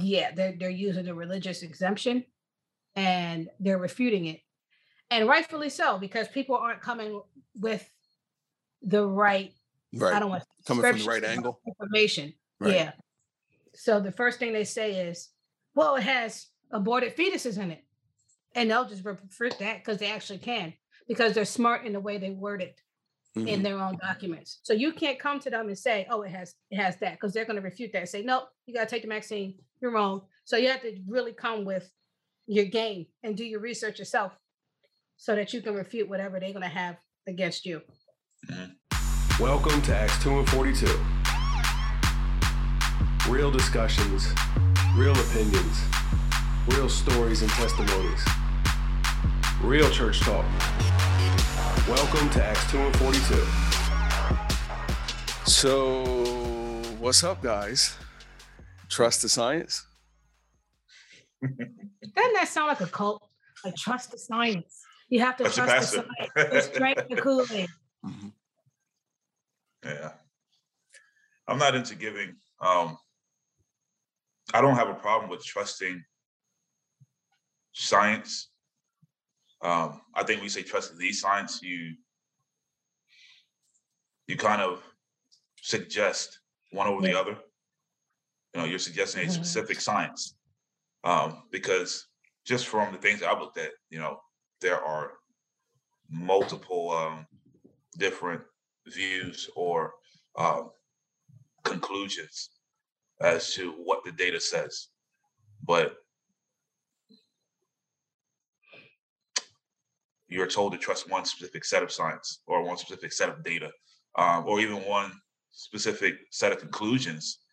yeah, they're they're using the religious exemption and they're refuting it. And rightfully so, because people aren't coming with the right, Right. I don't want Coming from the right angle. information. Right. Yeah. So the first thing they say is, well, it has aborted fetuses in it. And they'll just refute that because they actually can, because they're smart in the way they word it Mhm. in their own documents. So you can't come to them and say, oh, it has it has that, because they're going to refute that and say, nope, you got to take the vaccine. You're wrong. So you have to really come with your game and do your research yourself so that you can refute whatever they're going to have against you. Mm-hmm. Welcome to Acts 2 and 42. Real discussions, real opinions, real stories and testimonies, real church talk. Welcome to Acts 2 and 42. So, what's up, guys? Trust the science? Doesn't that sound like a cult? Like trust the science. You have to That's trust the pastor. science. Just drink the Kool-Aid. Mhm. Yeah. I'm not into giving. Um, I don't have a problem with trusting science. Um, I think we say trust the science, you you kind of suggest one over the other. You know, you're suggesting a Mhm. specific science. Um, because just from the things I've looked at, you know, there are multiple um different views or um, conclusions as to what the data says. But you're told to trust one specific set of science or one specific set of data, um, or even one specific set of conclusions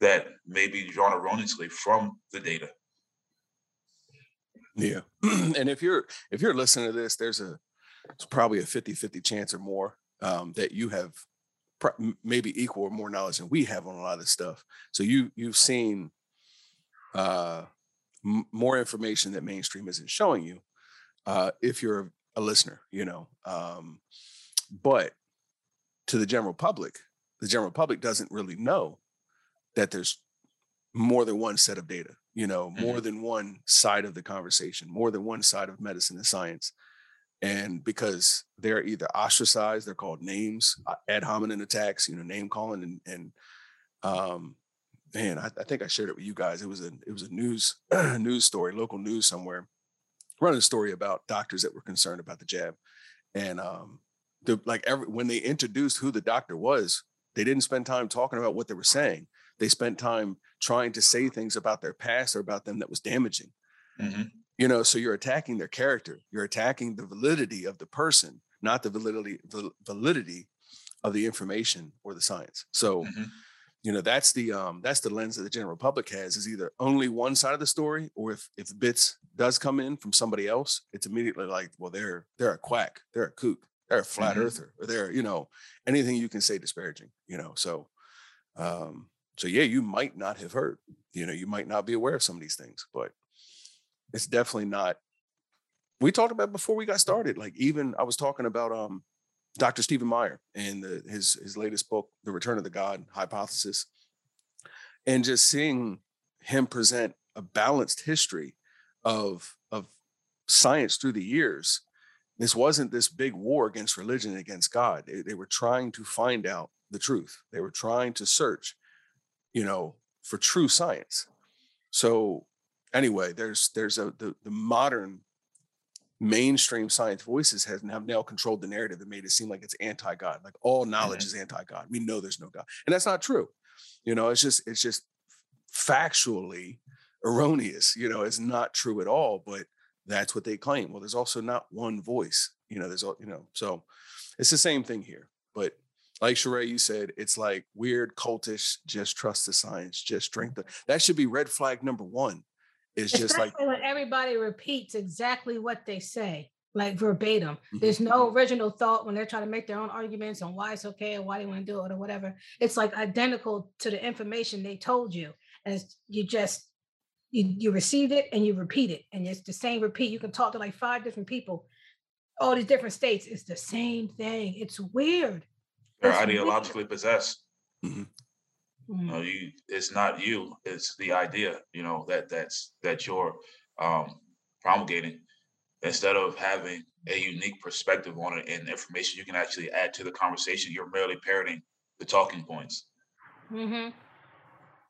that may be drawn erroneously from the data. Yeah. and if you're if you're listening to this, there's a it's probably a 50-50 chance or more um, that you have m- maybe equal or more knowledge than we have on a lot of this stuff. So you you've seen uh, m- more information that mainstream isn't showing you uh, if you're a listener, you know. Um, but to the general public, the general public doesn't really know that there's more than one set of data, you know, more than one side of the conversation, more than one side of medicine and science. And because they're either ostracized, they're called names, uh, ad hominem attacks, you know, name calling, and and um, man, I, I think I shared it with you guys. It was a it was a news news story, local news somewhere, running a story about doctors that were concerned about the jab, and um, the like every when they introduced who the doctor was, they didn't spend time talking about what they were saying. They spent time trying to say things about their past or about them that was damaging Mhm. you know so you're attacking their character you're attacking the validity of the person not the validity val- validity of the information or the science so Mhm. you know that's the um that's the lens that the general public has is either only one side of the story or if if bits does come in from somebody else it's immediately like well they're they're a quack they're a kook they're a flat Mhm. earther or they're you know anything you can say disparaging you know so um so yeah you might not have heard you know you might not be aware of some of these things but it's definitely not we talked about before we got started like even i was talking about um dr stephen meyer and the, his his latest book the return of the god hypothesis and just seeing him present a balanced history of of science through the years this wasn't this big war against religion against god. They, they were trying to find out the truth. They were trying to search you know for true science. So anyway there's there's a the, the modern mainstream science voices has have now controlled the narrative and made it seem like it's anti-god like all knowledge mm-hmm. is anti-god. We know there's no god. And that's not true. You know it's just it's just factually erroneous you know it's not true at all but that's what they claim. Well there's also not one voice you know there's all you know so it's the same thing here but like Sheree, you said, it's like weird, cultish, just trust the science, just drink the that should be red flag number one. Is just like when everybody repeats exactly what they say, like verbatim. Mhm. There's no original thought when they're trying to make their own arguments on why it's okay or why they want to do it or whatever. It's like identical to the information they told you. And it's, you just you you received it and you repeat it. And it's the same repeat. You can talk to like five different people, all these different states. It's the same thing. It's weird. They're It's weird. ideologically possessed. Mhm. Mm-hmm. You know, you it's not you, it's the idea, you know, that that's that you're um, promulgating. Instead of having a unique perspective on it and information you can actually add to the conversation, you're merely parroting the talking points. Mm-hmm.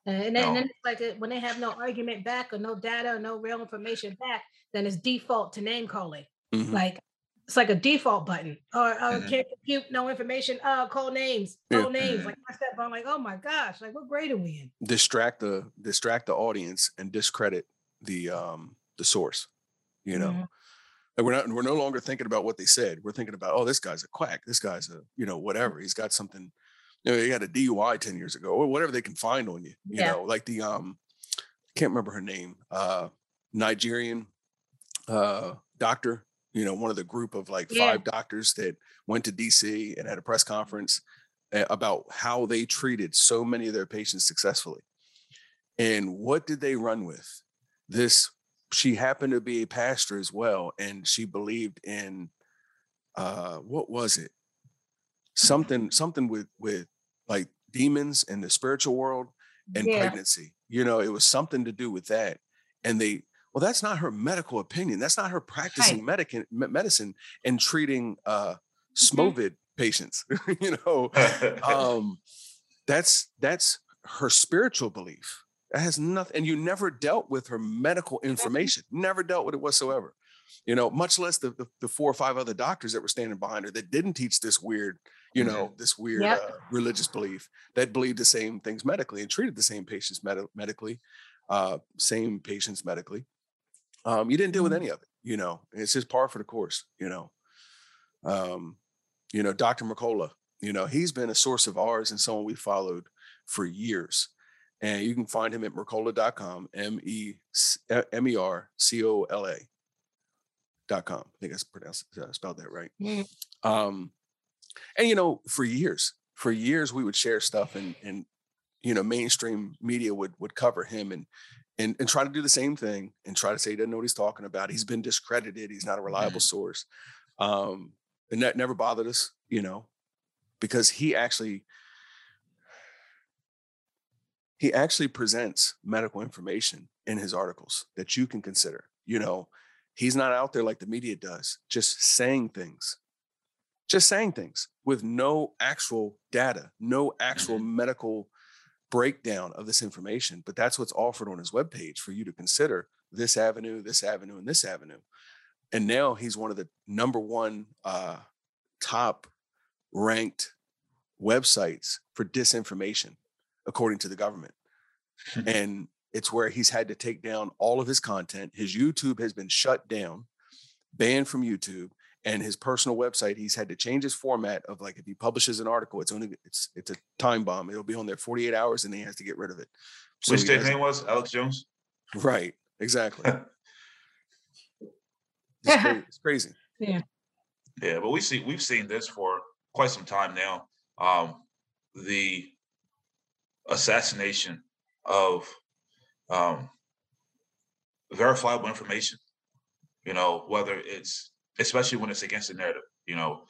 And then, no. and then it's like a, when they have no argument back or no data or no real information back, then it's default to name calling. Mm-hmm. Like it's like a default button or, or mm-hmm. can't compute no information. Oh, call names, call yeah. names. Like I said, I'm like, oh my gosh, like what grade are we in? Distract the distract the audience and discredit the um the source. You know, mm-hmm. like we're not we're no longer thinking about what they said. We're thinking about oh, this guy's a quack. This guy's a you know whatever. He's got something. You know, he had a DUI ten years ago or whatever they can find on you. You yeah. know, like the um, can't remember her name. Uh, Nigerian uh doctor you know, one of the group of like yeah. five doctors that went to DC and had a press conference eh, about how they treated so many of their patients successfully. And what did they run with? This, she happened to be a pastor as well, and she believed in uh what was it? Something, something with with like demons in the spiritual world and yeah. pregnancy. You know, it was something to do with that. And they well, that's not her medical opinion. That's not her practicing medic- medicine and treating uh, SMOVID mm-hmm. patients. you know, um, that's that's her spiritual belief. That has nothing, and you never dealt with her medical information. Never dealt with it whatsoever. You know, much less the, the, the four or five other doctors that were standing behind her that didn't teach this weird, you know, mm-hmm. this weird yep. uh, religious belief that believed the same things medically and treated the same patients med- medically, uh, same patients medically. Um, you didn't deal with mm-hmm. any of it, you know. It's just par for the course, you know. Um, you know, Dr. Mercola, you know, he's been a source of ours and someone we followed for years. And you can find him at mercola.com, M E M E R C O L A dot com. I think I pronounced uh, spelled that right. Mm-hmm. Um, and you know, for years, for years we would share stuff and and you know, mainstream media would would cover him and and, and try to do the same thing and try to say he doesn't know what he's talking about. He's been discredited. He's not a reliable mm-hmm. source. Um, and that never bothered us, you know, because he actually he actually presents medical information in his articles that you can consider. You know, he's not out there like the media does, just saying things, just saying things with no actual data, no actual mm-hmm. medical breakdown of this information, but that's what's offered on his webpage for you to consider this avenue, this avenue, and this avenue. And now he's one of the number one uh, top ranked websites for disinformation, according to the government. and it's where he's had to take down all of his content. His YouTube has been shut down, banned from YouTube and his personal website he's had to change his format of like if he publishes an article it's only it's it's a time bomb it'll be on there 48 hours and he has to get rid of it. So which his name was? Alex jones? Right exactly. It's, crazy. it's crazy. Yeah. Yeah but we see we've seen this for quite some time now um the assassination of um verifiable information you know whether it's especially when it's against the narrative. You know,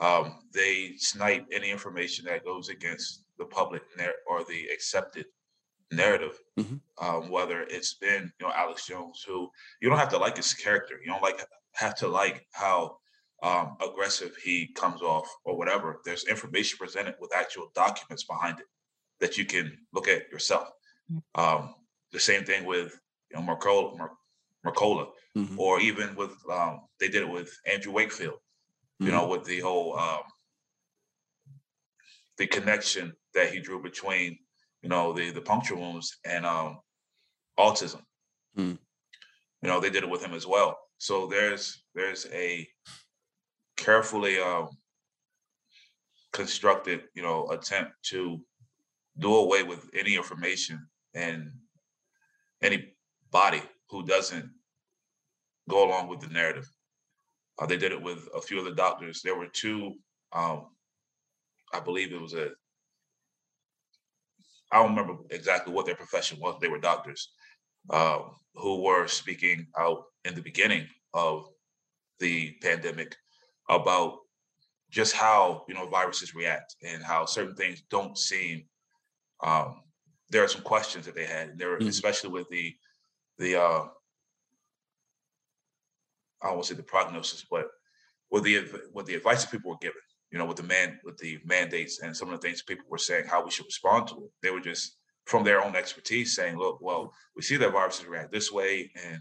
um, they snipe any information that goes against the public narrative or the accepted narrative. Mm-hmm. Um, whether it's been you know Alex Jones, who you don't have to like his character, you don't like have to like how um, aggressive he comes off or whatever. There's information presented with actual documents behind it that you can look at yourself. Mm. Um, the same thing with you know Mercola, Mercola, mm-hmm. or even with um, they did it with Andrew Wakefield. Mm-hmm. You know, with the whole um, the connection that he drew between you know the the puncture wounds and um, autism. Mm-hmm. You know, they did it with him as well. So there's there's a carefully um, constructed, you know, attempt to do away with any information and any body who doesn't go along with the narrative. Uh, they did it with a few of the doctors. There were two, um, I believe it was a, I don't remember exactly what their profession was. They were doctors uh, who were speaking out in the beginning of the pandemic about just how you know viruses react and how certain things don't seem um, there are some questions that they had. And there were, Mhm. especially with the the uh I won't say the prognosis, but with the with the advice that people were given, you know, with the man with the mandates and some of the things people were saying how we should respond to it. They were just from their own expertise saying, look, well, we see that viruses react this way. And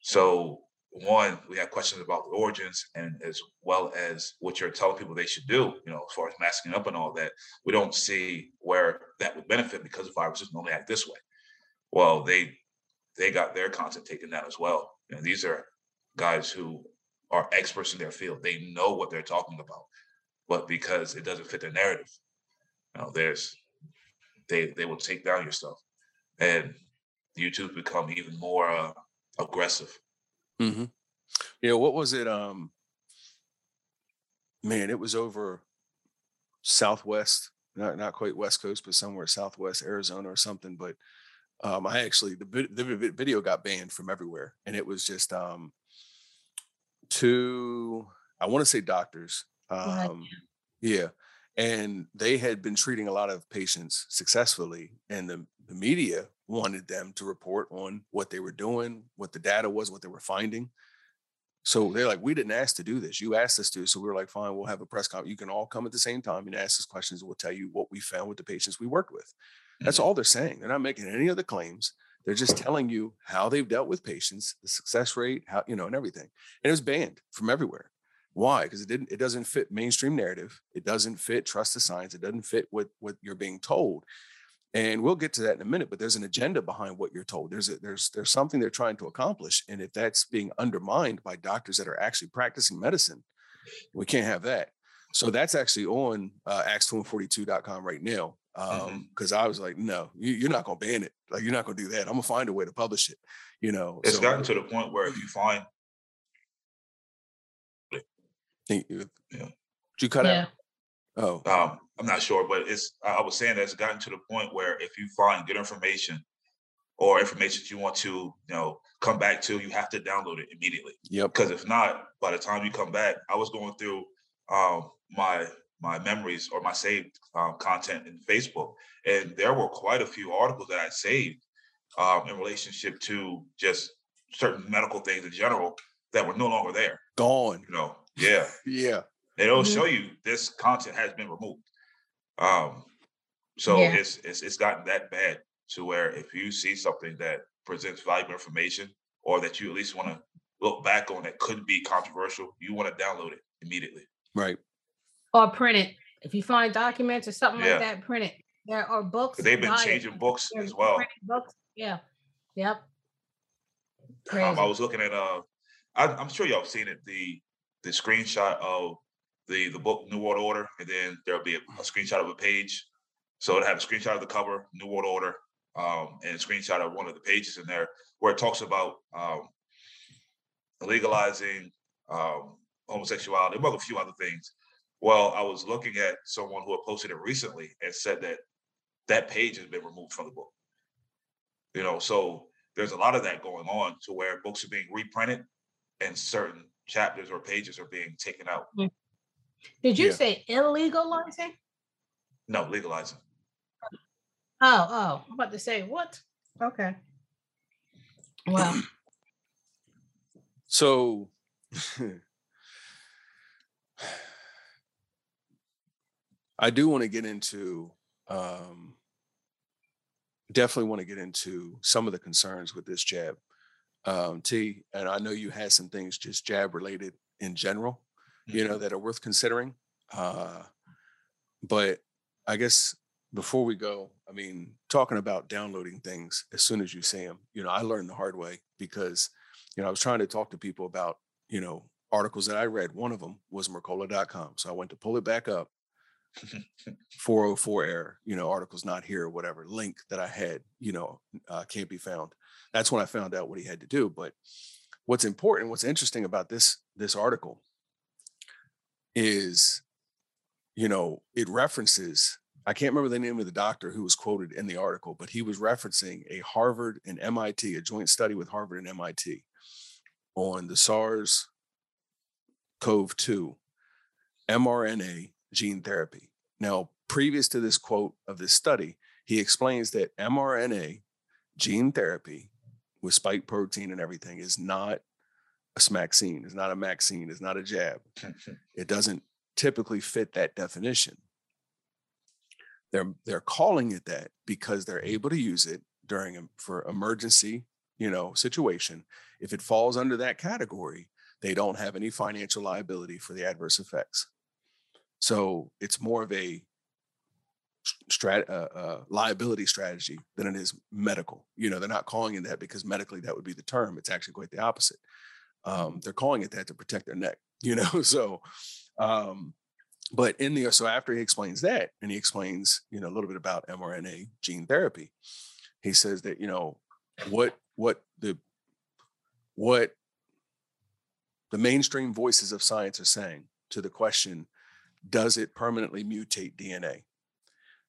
so one, we have questions about the origins and as well as what you're telling people they should do, you know, as far as masking up and all that, we don't see where that would benefit because viruses normally act this way. Well, they they got their content taken down as well. And these are guys who are experts in their field. They know what they're talking about. But because it doesn't fit their narrative, you know, there's they they will take down your stuff. And YouTube become even more uh, aggressive. hmm You know, what was it? Um, man, it was over Southwest, not not quite West Coast, but somewhere Southwest Arizona or something. But um, I actually the, the video got banned from everywhere, and it was just um, two. I want to say doctors. Um, yeah, and they had been treating a lot of patients successfully, and the, the media wanted them to report on what they were doing, what the data was, what they were finding. So they're like, we didn't ask to do this. You asked us to. So we were like, fine, we'll have a press conference. You can all come at the same time and ask us questions. We'll tell you what we found with the patients we worked with. That's all they're saying. They're not making any other claims. They're just telling you how they've dealt with patients, the success rate, how, you know, and everything. And it was banned from everywhere. Why? Because it didn't, it doesn't fit mainstream narrative. It doesn't fit trust the science. It doesn't fit what what you're being told. And we'll get to that in a minute, but there's an agenda behind what you're told. There's a, there's there's something they're trying to accomplish. And if that's being undermined by doctors that are actually practicing medicine, we can't have that. So that's actually on uh, acts242.com right now. Um, because I was like, no, you, you're not gonna ban it. Like you're not gonna do that. I'm gonna find a way to publish it. You know, It's so- gotten to the point where if you find Think you- Yeah. Did you cut yeah. out? Oh, um, I'm not sure, but it's I I was saying that it's gotten to the point where if you find good information or information that you want to, you know, come back to, you have to download it immediately. yep. Because if not, by the time you come back, I was going through um, my my memories or my saved um, content in Facebook, and there were quite a few articles that I saved um, in relationship to just certain medical things in general that were no longer there. Gone. You know, yeah, Yeah. and it'll Mhm. show you this content has been removed. Um, so Yeah. it's it's it's gotten that bad to where if you see something that presents valuable information or that you at least want to look back on that could be controversial, you want to download it immediately. Right. Or print it. If you find documents or something Yeah. like that, print it. There are books. they've been changing books as well. Books. Yeah. Yep. Um, I was looking at uh, I, I'm sure y'all have seen it the the screenshot of the the book New World Order, and then there'll be a, a screenshot of a page. So it'll have a screenshot of the cover, New World Order, um, and a screenshot of one of the pages in there where it talks about um, legalizing um, homosexuality, among a few other things. Well, I was looking at someone who had posted it recently and said that that page has been removed from the book. You know, so there's a lot of that going on to where books are being reprinted and certain chapters or pages are being taken out. Did you Yeah. say illegalizing? No, legalizing. Oh, oh, I'm about to say what? Okay. Well, So I do want to get into um definitely want to get into some of the concerns with this jab. Um T and I know you had some things just jab related in general, you know, that are worth considering. Uh but I guess before we go, I mean, talking about downloading things as soon as you see them, you know, I learned the hard way because you know, I was trying to talk to people about, you know, articles that I read. One of them was Mercola.com. So I went to pull it back up. 404 error, you know, articles not here whatever link that I had, you know, uh, can't be found. That's when I found out what he had to do. But what's important, what's interesting about this this article is, you know, it references. I can't remember the name of the doctor who was quoted in the article, but he was referencing a Harvard and MIT, a joint study with Harvard and MIT on the SARS CoV 2 mRNA gene therapy. Now, previous to this quote of this study, he explains that mRNA gene therapy with spike protein and everything is not a vaccine, it's not a vaccine, it's not a jab. It doesn't typically fit that definition. They're they're calling it that because they're mm. able to use it during a, for emergency, you know, situation. If it falls under that category, they don't have any financial liability for the adverse effects. So it's more of a strat, uh, uh, liability strategy than it is medical. You know, they're not calling it that because medically that would be the term. It's actually quite the opposite. Um, they're calling it that to protect their neck. You know, so um, but in the so after he explains that and he explains you know a little bit about mRNA gene therapy, he says that you know what what the what the mainstream voices of science are saying to the question does it permanently mutate DNA?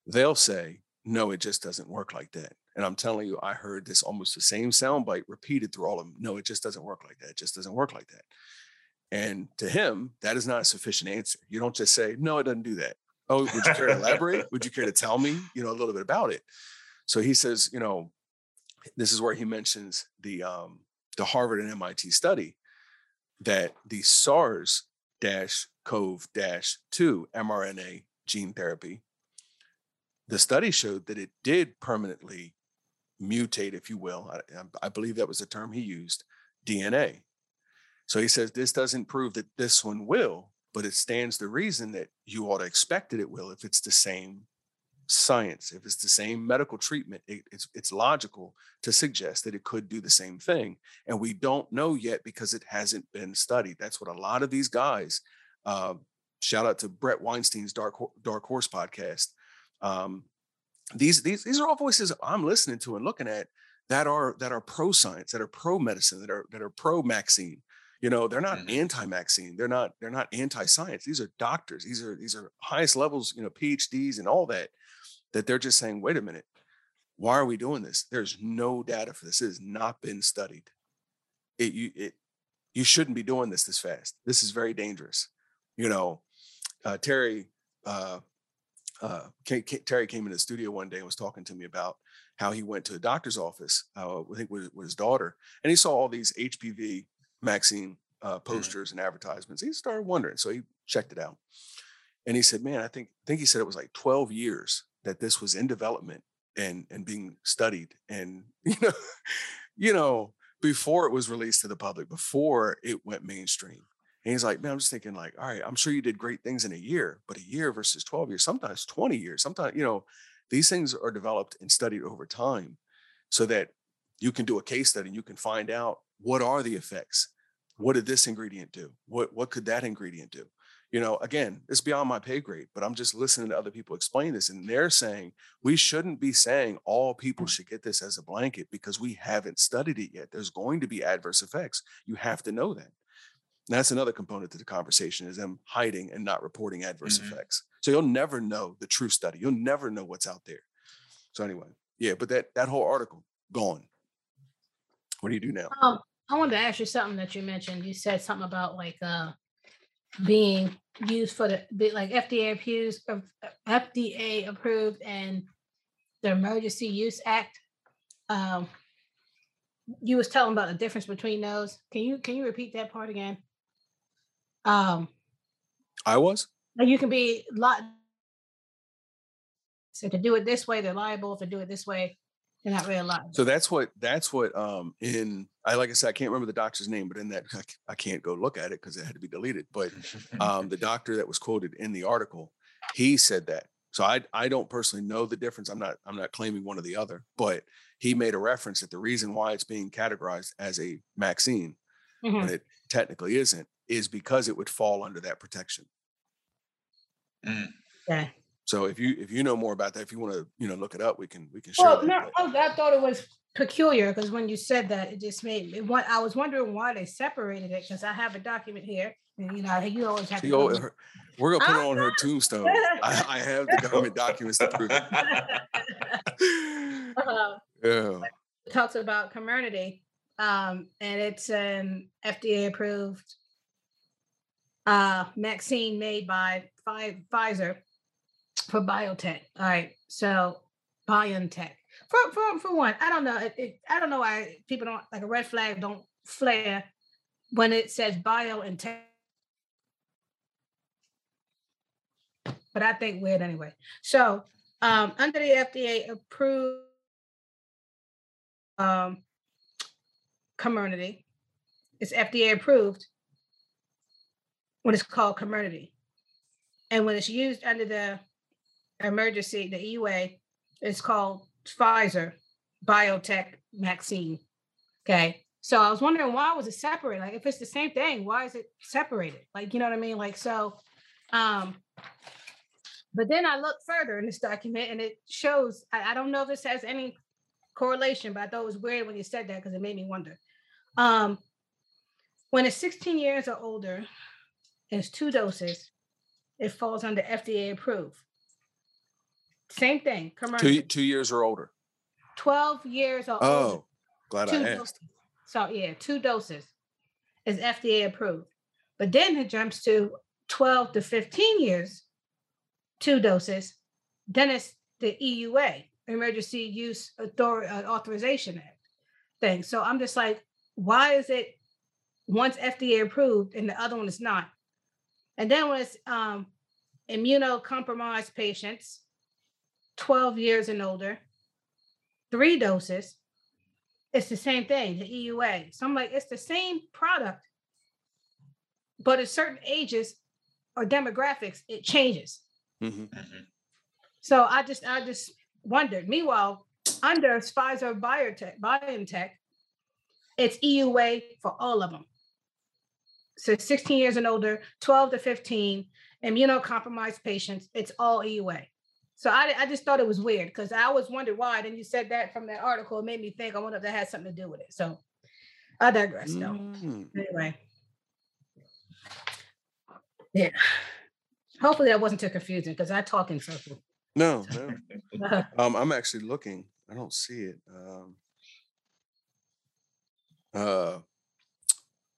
They'll say, no, it just doesn't work like that. And I'm telling you, I heard this almost the same soundbite repeated through all of them. No, it just doesn't work like that. It just doesn't work like that. And to him, that is not a sufficient answer. You don't just say, no, it doesn't do that. Oh, would you care to elaborate? would you care to tell me, you know, a little bit about it? So he says, you know, this is where he mentions the um, the Harvard and MIT study that the SARS dash CoV dash 2 mRNA gene therapy, the study showed that it did permanently mutate, if you will. I, I believe that was the term he used, DNA. So he says this doesn't prove that this one will, but it stands the reason that you ought to expect that it will if it's the same science, if it's the same medical treatment, it, it's it's logical to suggest that it could do the same thing. And we don't know yet because it hasn't been studied. That's what a lot of these guys. Uh, shout out to Bret Weinstein's Dark Dark Horse podcast. Um, these these these are all voices I'm listening to and looking at that are that are pro science, that are pro medicine, that are that are pro vaccine. You know, they're not mm-hmm. anti-vaccine. They're not they're not anti-science. These are doctors. These are these are highest levels, you know, PhDs and all that. That they're just saying, wait a minute, why are we doing this? There's no data for this. It has not been studied. It you it you shouldn't be doing this this fast. This is very dangerous. You know, uh, Terry uh, uh, Terry came in the studio one day and was talking to me about how he went to a doctor's office, uh, I think with, with his daughter, and he saw all these HPV vaccine uh, mm-hmm. posters mm-hmm. and advertisements. He started wondering, so he checked it out, and he said, "Man, I think I think he said it was like 12 years that this was in development and and being studied, and you know, you know, before it was released to the public, before it went mainstream." And he's like, man, I'm just thinking, like, all right, I'm sure you did great things in a year, but a year versus 12 years, sometimes 20 years, sometimes, you know, these things are developed and studied over time so that you can do a case study and you can find out what are the effects? What did this ingredient do? What what could that ingredient do? You know again it's beyond my pay grade but i'm just listening to other people explain this and they're saying we shouldn't be saying all people mm. should get this as a blanket because we haven't studied it yet. There's going to be adverse effects. You have to know that and that's another component to the conversation is them hiding and not reporting adverse mm-hmm. effects so you'll never know the true study you'll never know what's out there so anyway yeah but that that whole article gone what do you do now um, I wanted to ask you something that you mentioned. You said something about like uh being used for the like FDA approved, uh, FDA approved, and the Emergency Use Act. Um, you was telling about the difference between those. Can you can you repeat that part again? Um, I was. You can be lot. So to do it this way, they're liable. If they do it this way, they're not really liable. So that's what that's what um in I like I said I can't remember the doctor's name, but in that I, I can't go look at it because it had to be deleted. But um the doctor that was quoted in the article, he said that. So I I don't personally know the difference. I'm not I'm not claiming one or the other, but he made a reference that the reason why it's being categorized as a vaccine mm-hmm. when it technically isn't is because it would fall under that protection. Mm. Yeah. So if you if you know more about that, if you want to you know look it up, we can we can share. Well, no, oh, I thought it was peculiar because when you said that, it just made me. What I was wondering why they separated it because I have a document here, and you know you always have. to go, her, we're gonna put it on her tombstone. I, I, have the government documents to prove it. uh, yeah. It talks about Comirnaty, um, and it's an FDA approved uh, vaccine made by Pfizer for biotech. All right. So biotech For for for one, I don't know. It, it, I don't know why people don't like a red flag don't flare when it says BioNTech. But I think weird anyway. So um, under the FDA approved um, Comirnaty, it's FDA approved when it's called Comirnaty. And when it's used under the emergency, the EUA, it's called Pfizer biotech vaccine. Okay. So I was wondering why was it separated? Like if it's the same thing, why is it separated? Like, you know what I mean? Like so um but then I looked further in this document and it shows, I, I don't know if this has any correlation, but I thought it was weird when you said that because it made me wonder. Um, when it's 16 years or older, it's two doses, it falls under FDA approved. Same thing, commercial. Two, two years or older. 12 years or older. Oh, glad I asked. doses. So yeah, two doses is FDA approved. But then it jumps to 12 to 15 years, two doses. Then it's the EUA, Emergency Use Author- uh, Authorization Act thing. So I'm just like, why is it once FDA approved and the other one is not? And then when it's um, immunocompromised patients, 12 years and older, three doses, it's the same thing, the EUA. So I'm like, it's the same product, but at certain ages or demographics, it changes. Mhm. Mhm. So I just I just wondered. Meanwhile, under Pfizer Biotech, BioNTech, it's EUA for all of them. So 16 years and older, 12 to 15, immunocompromised patients, it's all EUA. So I, I just thought it was weird because I always wondered why. Then you said that from that article, it made me think I wonder if that had something to do with it. So I digress though. Mm. Anyway. Yeah. Hopefully that wasn't too confusing because I talk in circles. No, no. Um, I'm actually looking. I don't see it. Um, uh,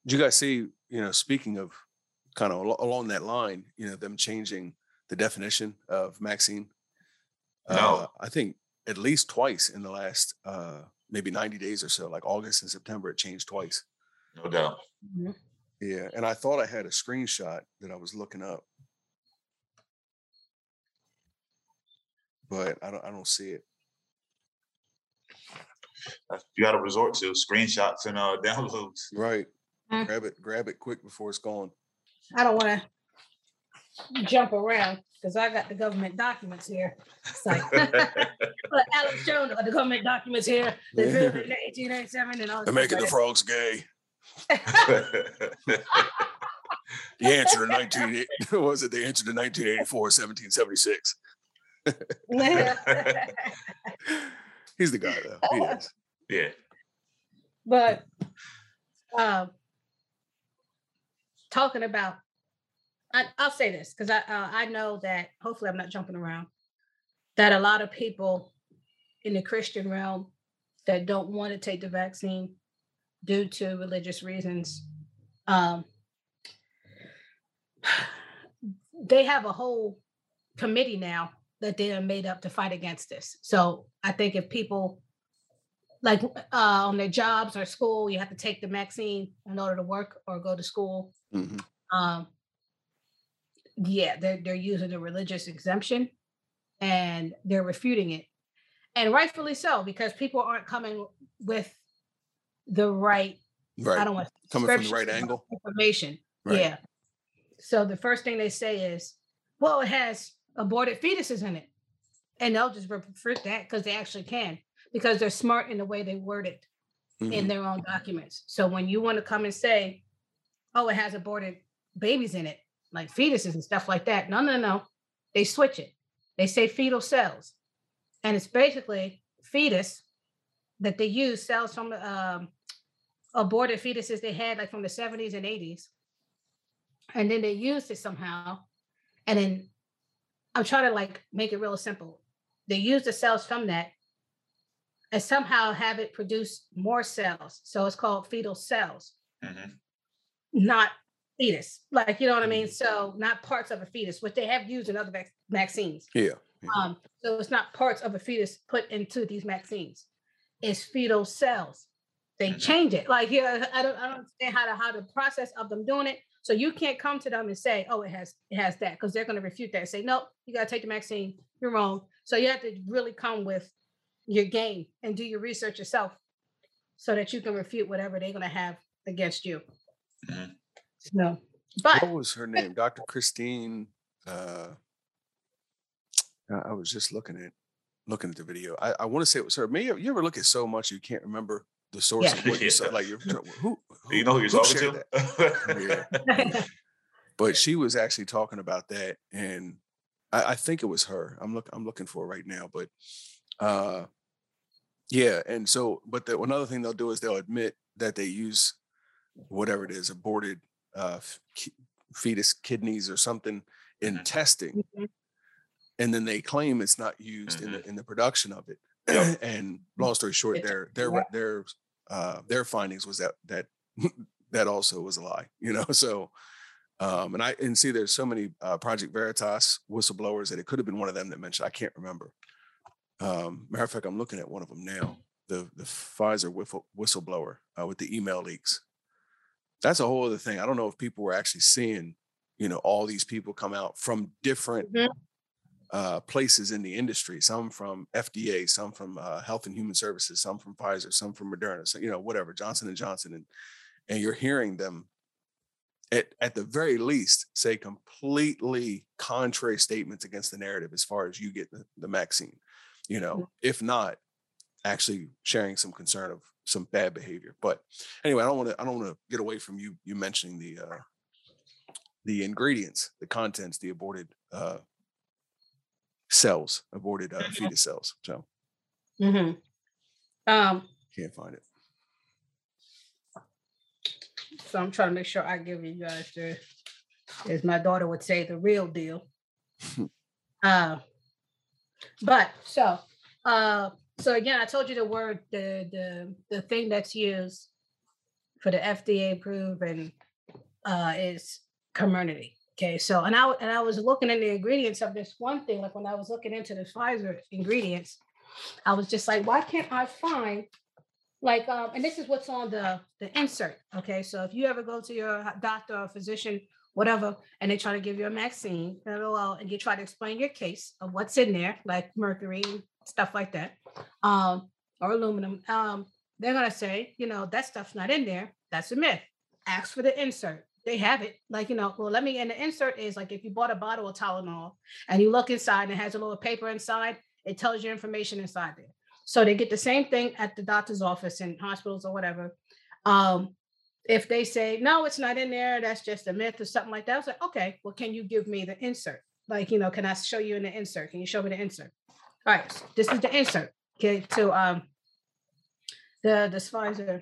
did you guys see? You know, speaking of kind of al- along that line, you know, them changing the definition of Maxine. Uh, No. I think at least twice in the last uh, maybe 90 days or so, like August and September, it changed twice. No doubt. Mhm. Yeah, and I thought I had a screenshot that I was looking up, but I don't. I don't see it. You got to resort to screenshots and uh, downloads. Right. Mm. Grab it. Grab it quick before it's gone. I don't want to jump around because I got the government documents here. It's like Alex Jones got the government documents here. They yeah. in 1887 and all. They're making the frogs gay. The answer in 19 was it? The answer to 1984, 1776. He's the guy though. He is. yeah. but um, talking about, I, I'll say this because I uh, I know that hopefully I'm not jumping around. That a lot of people in the Christian realm that don't want to take the vaccine due to religious reasons, um, they have a whole committee now that they are made up to fight against this. So I think if people like uh, on their jobs or school, you have to take the vaccine in order to work or go to school. Mhm. Um, yeah, they're they're using a religious exemption, and they're refuting it, and rightfully so because people aren't coming with the right. right. I don't want Coming from the right angle. information. Right. Yeah. So the first thing they say is, well, it has aborted fetuses in it. And they'll just refute that because they actually can, because they're smart in the way they word it in Mhm. their own documents. So when you want to come and say, oh, it has aborted babies in it, like fetuses and stuff like that. No, no, no. They switch it. They say fetal cells. And it's basically fetus that they use cells from um, aborted fetuses they had like from the 70s and 80s. And then they used it somehow. And then I'm trying to like make it real simple. They use the cells from that and somehow have it produce more cells. So it's called fetal cells, Mhm. Not fetus. Like, you know what I mean? So not parts of a fetus, which they have used in other vac- vaccines. Yeah. Yeah. Um, so it's not parts of a fetus put into these vaccines. It's fetal cells. They Mhm. change it. Like yeah, I don't I don't understand how the how the process of them doing it. So you can't come to them and say, oh, it has it has that, because they're going to refute that and say, nope, you got to take the vaccine. You're wrong. So you have to really come with your game and do your research yourself so that you can refute whatever they're going to have against you. Mhm. So, but what was her name? Dr. Christine. Uh, I I was just looking at looking at the video. I, I want to say it was her. Maybe you ever look at so much you can't remember the source Yeah. of what you saw. Yeah. Like you're who, who you know who you're talking to? Yeah. But she was actually talking about that, and I, I think it was her. I'm look I'm looking for it right now, but uh, yeah. And so, but the, another thing they'll do is they'll admit that they use whatever it is, aborted uh, ki- fetus kidneys or something in Mhm. testing, Mhm. and then they claim it's not used in the in the production of it. Yep. and long story short, It's their their correct. their uh, their findings was that that that also was a lie. You know, so um, and I and see there's so many uh, Project Veritas whistleblowers that it could have been one of them that mentioned. I can't remember. Um, matter of fact, I'm looking at one of them now. The the Pfizer whistle, whistleblower uh, with the email leaks. That's a whole other thing. I don't know if people were actually seeing, you know, all these people come out from different Mhm. uh, places in the industry. Some from FDA, some from uh, Health and Human Services, some from Pfizer, some from Moderna. So you know, whatever Johnson and Johnson, and and you're hearing them at, at the very least say completely contrary statements against the narrative as far as you get the, the vaccine you know if not actually sharing some concern of some bad behavior but anyway i don't want to i don't want to get away from you you mentioning the uh the ingredients the contents the aborted uh cells aborted uh, fetus cells so. Hmm um, can't find it. So I'm trying to make sure I give you guys the, as my daughter would say, the real deal. uh, but so, uh, so again, I told you the word, the the the thing that's used for the FDA approved and uh, is Comirnaty. Okay, so and I and I was looking in the ingredients of this one thing, like when I was looking into the Pfizer ingredients, I was just like, why can't I find like um, and this is what's on the the insert. Okay, so if you ever go to your doctor or physician, whatever, and they try to give you a vaccine, and you try to explain your case of what's in there, like mercury stuff like that, um, or aluminum, um, they're gonna say, you know, that stuff's not in there. That's a myth. Ask for the insert. They have it. Like, you know, well, let me, and the insert is like if you bought a bottle of Tylenol and you look inside and it has a little paper inside, it tells you information inside there. So they get the same thing at the doctor's office and hospitals or whatever. Um, if they say, no, it's not in there, that's just a myth or something like that, I was like, okay, well, can you give me the insert? Like, you know, can I show you in the insert? Can you show me the insert? All right, this is the insert, okay, to um the the Pfizer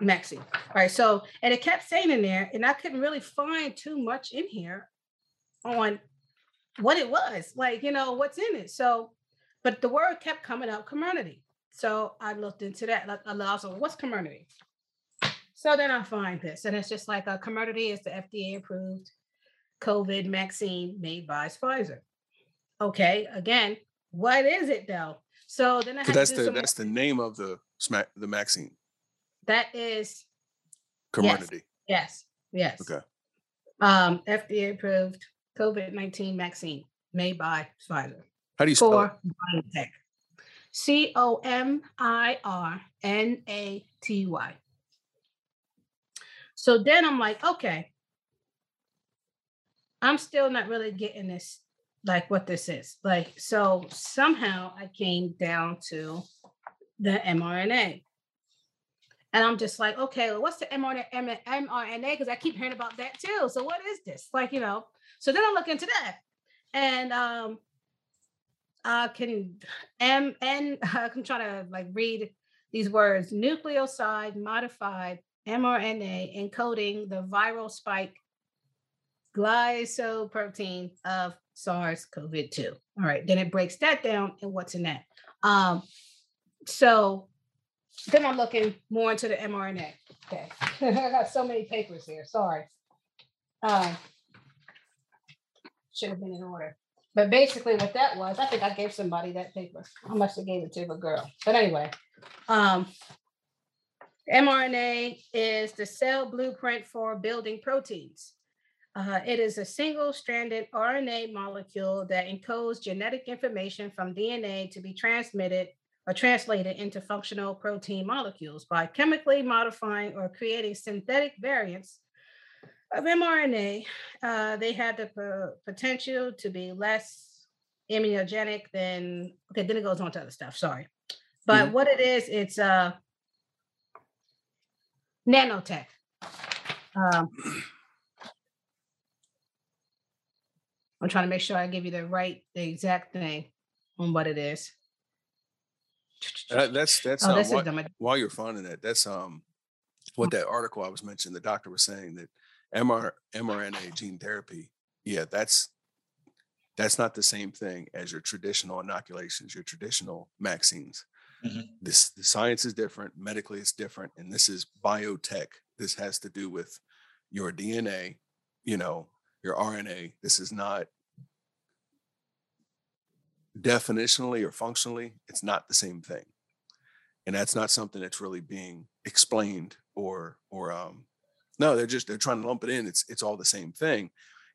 Maxi. All right, so and it kept saying in there, and I couldn't really find too much in here on what it was, like, you know, what's in it. So, but the word kept coming up Comirnaty. So I looked into that. Like, I also, what's Comirnaty? So then I find this, and it's just like a Comirnaty is the FDA approved COVID vaccine made by Pfizer. Okay, again, what is it though? So then I had that's to the that's the name of the smack the vaccine that is Comirnaty yes, yes. okay Um, FDA approved COVID 19 vaccine made by Pfizer how do you spell it? BioNTech. C O M I R N A T Y. So then I'm like, okay, I'm still not really getting this, like what this is. Like, so somehow I came down to the mRNA. And I'm just like, okay, well, what's the mRNA? mRNA? Because I keep hearing about that too. So what is this? Like, you know, so then I look into that. And um uh can M N I'm trying to like read these words nucleoside modified mRNA encoding the viral spike glycoprotein of SARS-CoV-2. All right, then it breaks that down and what's in that. Um, so then I'm looking more into the mRNA. Okay, I got so many papers here. Sorry. Um, should have been in order. But basically, what that was, I think I gave somebody that paper. I must have gave it to a girl. But anyway, um, mRNA is the cell blueprint for building proteins. Uh, it is a single stranded RNA molecule that encodes genetic information from DNA to be transmitted or translated into functional protein molecules by chemically modifying or creating synthetic variants of mRNA. Uh, they have the p- potential to be less immunogenic than, okay, then it goes on to other stuff, sorry. But mm-hmm. what it is, it's uh, nanotech. Um, I'm trying to make sure I give you the right, the exact thing on what it is. Uh, that's that's oh, um, that's while, while, you're finding it. That's um what that article I was mentioning. The doctor was saying that MR, mRNA gene therapy. Yeah, that's that's not the same thing as your traditional inoculations, your traditional vaccines. Mm-hmm. This the science is different, medically it's different, and this is biotech. This has to do with your DNA, you know, your RNA. This is not definitionally or functionally, it's not the same thing. And that's not something that's really being explained or or um no, they're just they're trying to lump it in. It's it's all the same thing.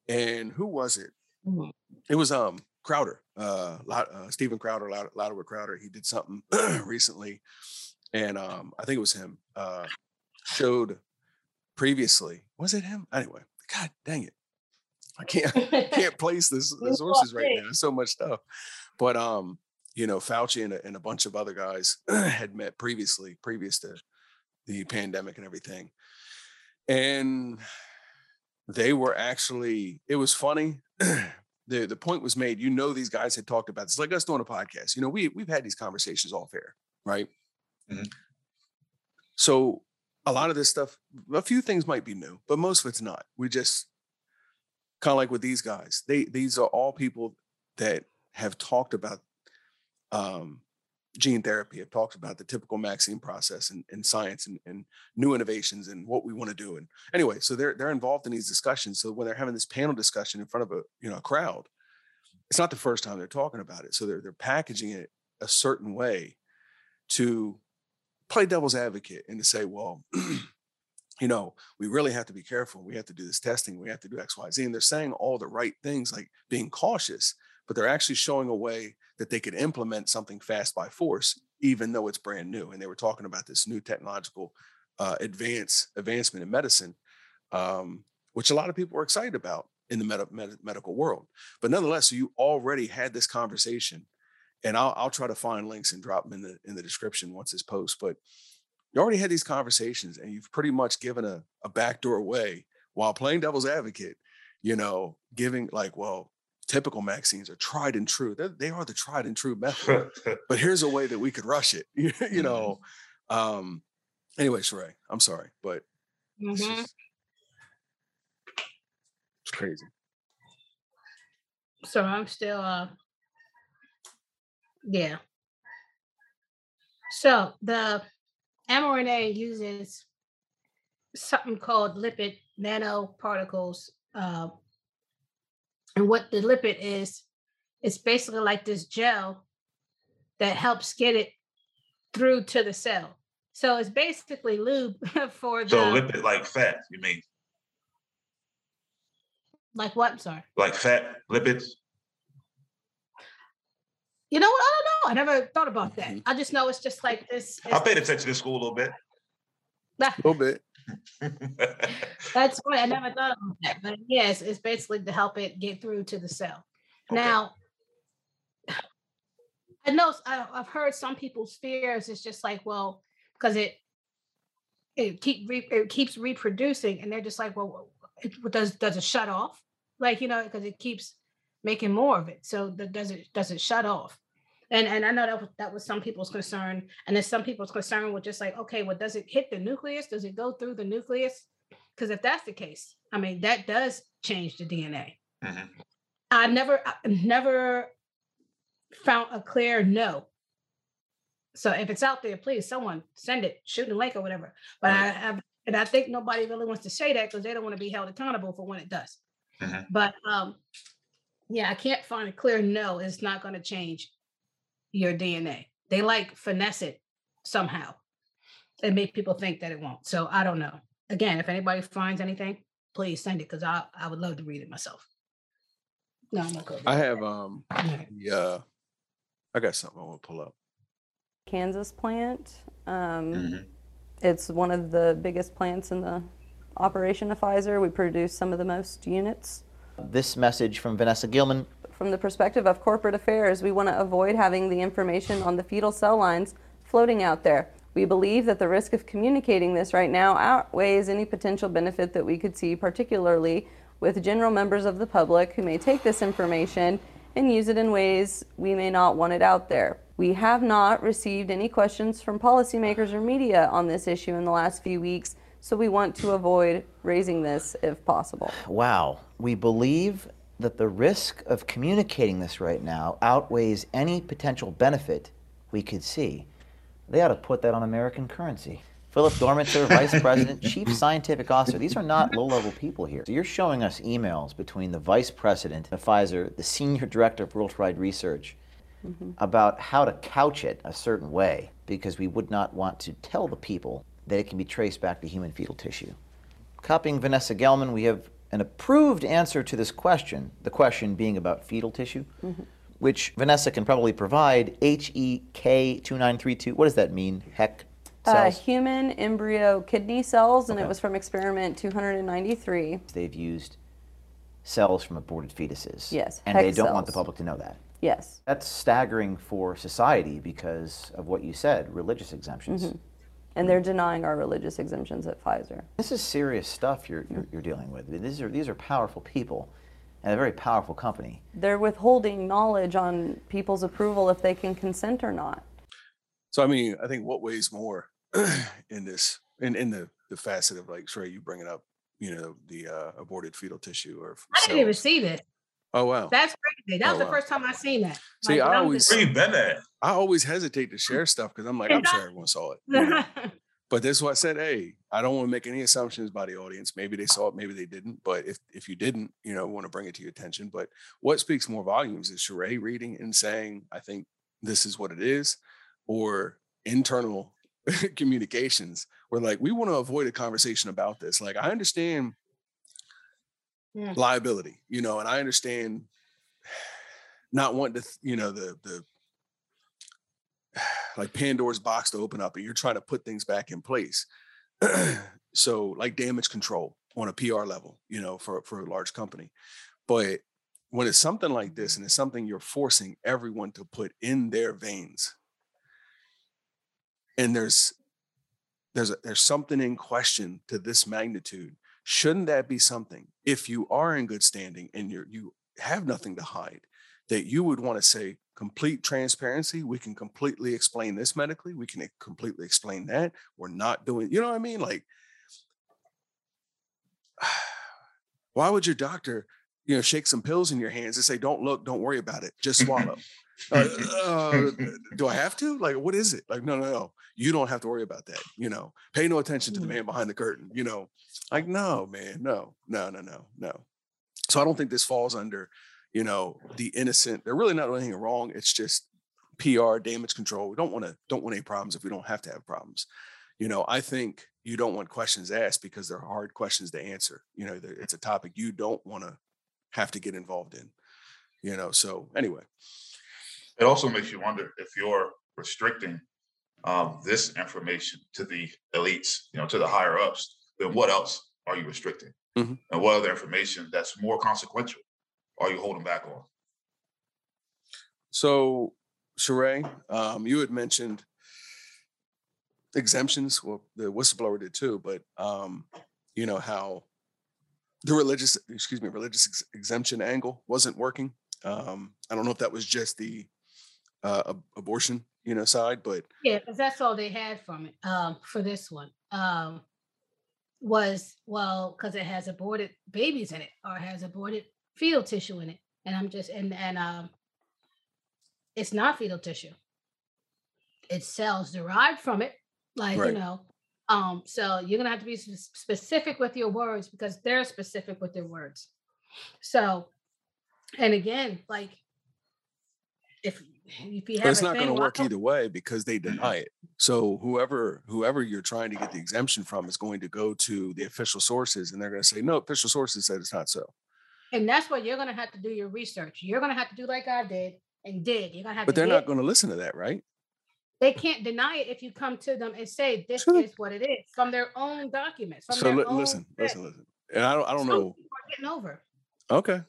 And who was it? Mm-hmm. It was um Crowder, uh, uh Steven Crowder, Louder Crowder. He did something recently, and um I think it was him. Uh, showed previously. Was it him? Anyway, God dang it. I can't can't place this the sources right now. There's so much stuff. But um, you know, Fauci and a, and a bunch of other guys had met previously, previous to the pandemic and everything. And they were actually, it was funny. the the point was made, you know, these guys had talked about this, like us doing a podcast. You know, we we've had these conversations off air, right? Mm-hmm. So a lot of this stuff, a few things might be new, but most of it's not. We just kind of like with these guys. They these are all people that have talked about um, gene therapy, have talked about the typical vaccine process and, and science and, and, new innovations and what we want to do. And anyway, so they're they're involved in these discussions. So when they're having this panel discussion in front of a you know a crowd, it's not the first time they're talking about it. So they're they're packaging it a certain way to play devil's advocate and to say, well, you know, we really have to be careful. We have to do this testing. We have to do X, Y, Z. And they're saying all the right things, like being cautious, but they're actually showing a way that they could implement something fast by force, even though it's brand new. And they were talking about this new technological uh, advance advancement in medicine, um, which a lot of people were excited about in the med- med- medical world. But nonetheless, you already had this conversation, and I'll, I'll try to find links and drop them in the in the description once this post. But you already had these conversations, and you've pretty much given a, a backdoor way while playing devil's advocate. You know, giving like, well, typical vaccines are tried and true. They're, they are the tried and true method. but here's a way that we could rush it. you, you mm-hmm. know. Um, anyway, Sheree, I'm sorry, but mm-hmm. it's, just, it's crazy. So I'm still, uh, yeah. So the mRNA uses something called lipid nanoparticles uh, and what the lipid is, it's basically like this gel that helps get it through to the cell. So it's basically lube for the. So lipid like fat, you mean? Like what? I'm sorry. Like fat lipids. You know what? I don't know. I never thought about that. Mm-hmm. I just know it's just like this. I paid attention to school a little bit. a little bit. That's right. I never thought about that. But yes, it's basically to help it get through to the cell. Okay. Now, I know I've heard some people's fears. It's just like, well, because it it keep re, it keeps reproducing, and they're just like, well, it, does does it shut off? Like you know, because it keeps making more of it. So the, does it does it shut off? And and I know that was, that was some people's concern, and then some people's concern was just like, okay, well, does it hit the nucleus? Does it go through the nucleus? Because if that's the case, I mean, that does change the DNA. Mm-hmm. I never, I never found a clear no. So if it's out there, please someone send it, shoot a link or whatever. But right. I have, and I think nobody really wants to say that because they don't want to be held accountable for when it does. Mm-hmm. But um, Yeah, I can't find a clear no. It's not going to change your DNA. They like finesse it somehow and make people think that it won't. So I don't know. Again, if anybody finds anything, please send it because I I would love to read it myself. No, I'm okay. I have um Okay. yeah, I got something I want to pull up. Kansas plant. Um, Mhm. It's one of the biggest plants in the operation of Pfizer. We produce some of the most units. This message from Vanessa Gelman. From the perspective of corporate affairs, we want to avoid having the information on the fetal cell lines floating out there. We believe that the risk of communicating this right now outweighs any potential benefit that we could see, particularly with general members of the public who may take this information and use it in ways we may not want it out there. We have not received any questions from policymakers or media on this issue in the last few weeks, so we want to avoid raising this if possible. Wow. We believe that the risk of communicating this right now outweighs any potential benefit we could see. They ought to put that on American currency. Philip Dormitzer, Vice President, Chief Scientific Officer. These are not low level people here. So you're showing us emails between the Vice President of Pfizer, the Senior Director of Worldwide Research, mm-hmm. about how to couch it a certain way because we would not want to tell the people that it can be traced back to human fetal tissue. Copying Vanessa Gelman, we have an approved answer to this question, the question being about fetal tissue, which Vanessa can probably provide HEK2932. What does that mean? Heck Uh, cells? human embryo kidney cells, and Okay. it was from experiment 293. They've used cells from aborted fetuses. Yes, And they don't want the public to know that. Yes. That's staggering for society because of what you said religious exemptions. Mm-hmm. And they're denying our religious exemptions at Pfizer. This is serious stuff you're, you're, you're dealing with. These are, these are powerful people and a very powerful company. They're withholding knowledge on people's approval if they can consent or not. So I mean, I think what weighs more in this in in the the facet of like Shrey, you bringing up, you know, the uh, aborted fetal tissue or I didn't even cells. see this. Oh wow. That's crazy. That Oh, was the wow. first time I seen that. See, when I always- just- Where you been at? I always hesitate to share stuff because I'm like, I'm sure everyone saw it. you know. But this is why I said, hey, I don't want to make any assumptions by the audience. Maybe they saw it, maybe they didn't. But if if you didn't, you know, want to bring it to your attention. But what speaks more volumes is Sheree reading and saying, I think this is what it is, or internal communications where like we want to avoid a conversation about this. Like I understand Yeah. liability, you know, and I understand not wanting to, you know, the the like Pandora's box to open up and you're trying to put things back in place. so like damage control on a PR level, you know, for for a large company. But when it's something like this and it's something you're forcing everyone to put in their veins and there's there's a, there's something in question to this magnitude shouldn't that be something if you are in good standing and you're you have nothing to hide that you would want to say complete transparency we can completely explain this medically we can completely explain that we're not doing you know what i mean? Like why would your doctor you know shake some pills in your hands and say don't look don't worry about it just swallow. Uh, uh, do i have to? Like what is it? Like no no no. You don't have to worry about that you know. Pay no attention to the man behind the curtain you know. Like no man no no no no no. So i don't think this falls under you know the innocent they're really not doing anything wrong it's just pr damage control. We don't want to don't want any problems if we don't have to have problems. You know i think you don't want questions asked because they're hard questions to answer you know it's a topic you don't want to have to get involved in you know so anyway It also makes you wonder if you're restricting um, this information to the elites, you know, to the higher ups, then what else are you restricting? Mhm. And what other information that's more consequential are you holding back on? So, Sheree, um, you had mentioned exemptions. Well, the whistleblower did too, but um, you know how the religious, excuse me, religious ex- exemption angle wasn't working. Um, I don't know if that was just the uh, ab- abortion, you know, side, but Yeah, because that's all they had from it um, for this one. Um, was well, because it has aborted babies in it or has aborted fetal tissue in it, and I'm just and and um, it's not fetal tissue. It's cells derived from it, like Right. you know. Um, so you're gonna have to be specific with your words because they're specific with their words. So And again, like if if you have it's not going to work either way because they Mm-hmm. deny it. So whoever whoever you're trying to get the exemption from is going to go to the official sources and they're going to say no, official sources said it's not so. And that's what you're gonna have to do your research. You're gonna have to do like I did and did. You're gonna have But to they're get- not going to listen to that, right? They can't deny it if you come to them and say this Sure is what it is from their own documents. From So their li- own listen, text. listen, listen. And I don't I don't Some know. people are getting over Okay.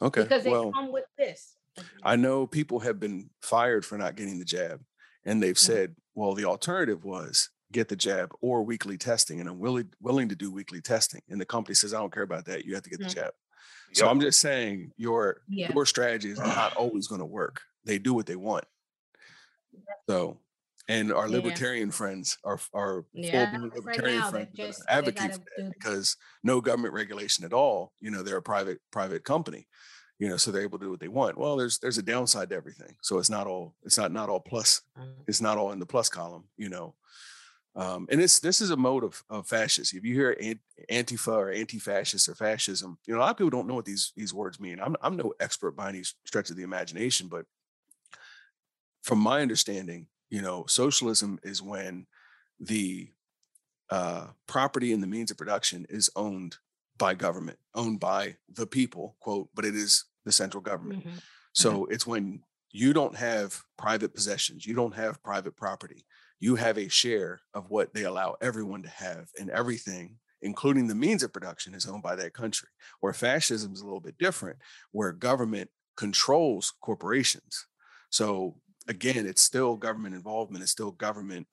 Okay. because they well, come with this. I know people have been fired for not getting the jab, and they've Mhm. said, well, the alternative was get the jab or weekly testing, and I'm willing willing to do weekly testing. And the company says, I don't care about that. You have to get the Mhm. jab. So Yep. I'm just saying your Yeah. your strategy is not always going to work. They do what they want. So, and our Yeah. libertarian friends are are Yeah, right libertarian now, friends just- advocate for that because no government regulation at all. You know, they're a private private company. You know, so they're able to do what they want. Well, there's there's a downside to everything. So it's not all it's not not all plus. It's not all in the plus column. You know, um, and this this is a mode of, of fascism. If you hear an- Antifa or anti-fascist or fascism, you know a lot of people don't know what these these words mean. I'm I'm no expert by any stretch of the imagination, but from my understanding, you know, socialism is when the uh, property and the means of production is owned by government, owned by the people, quote, but it is the central government. Mhm. So it's when you don't have private possessions, you don't have private property, you have a share of what they allow everyone to have, and everything, including the means of production, is owned by that country. Where fascism is a little bit different, where government controls corporations. So again, it's still government involvement, it's still government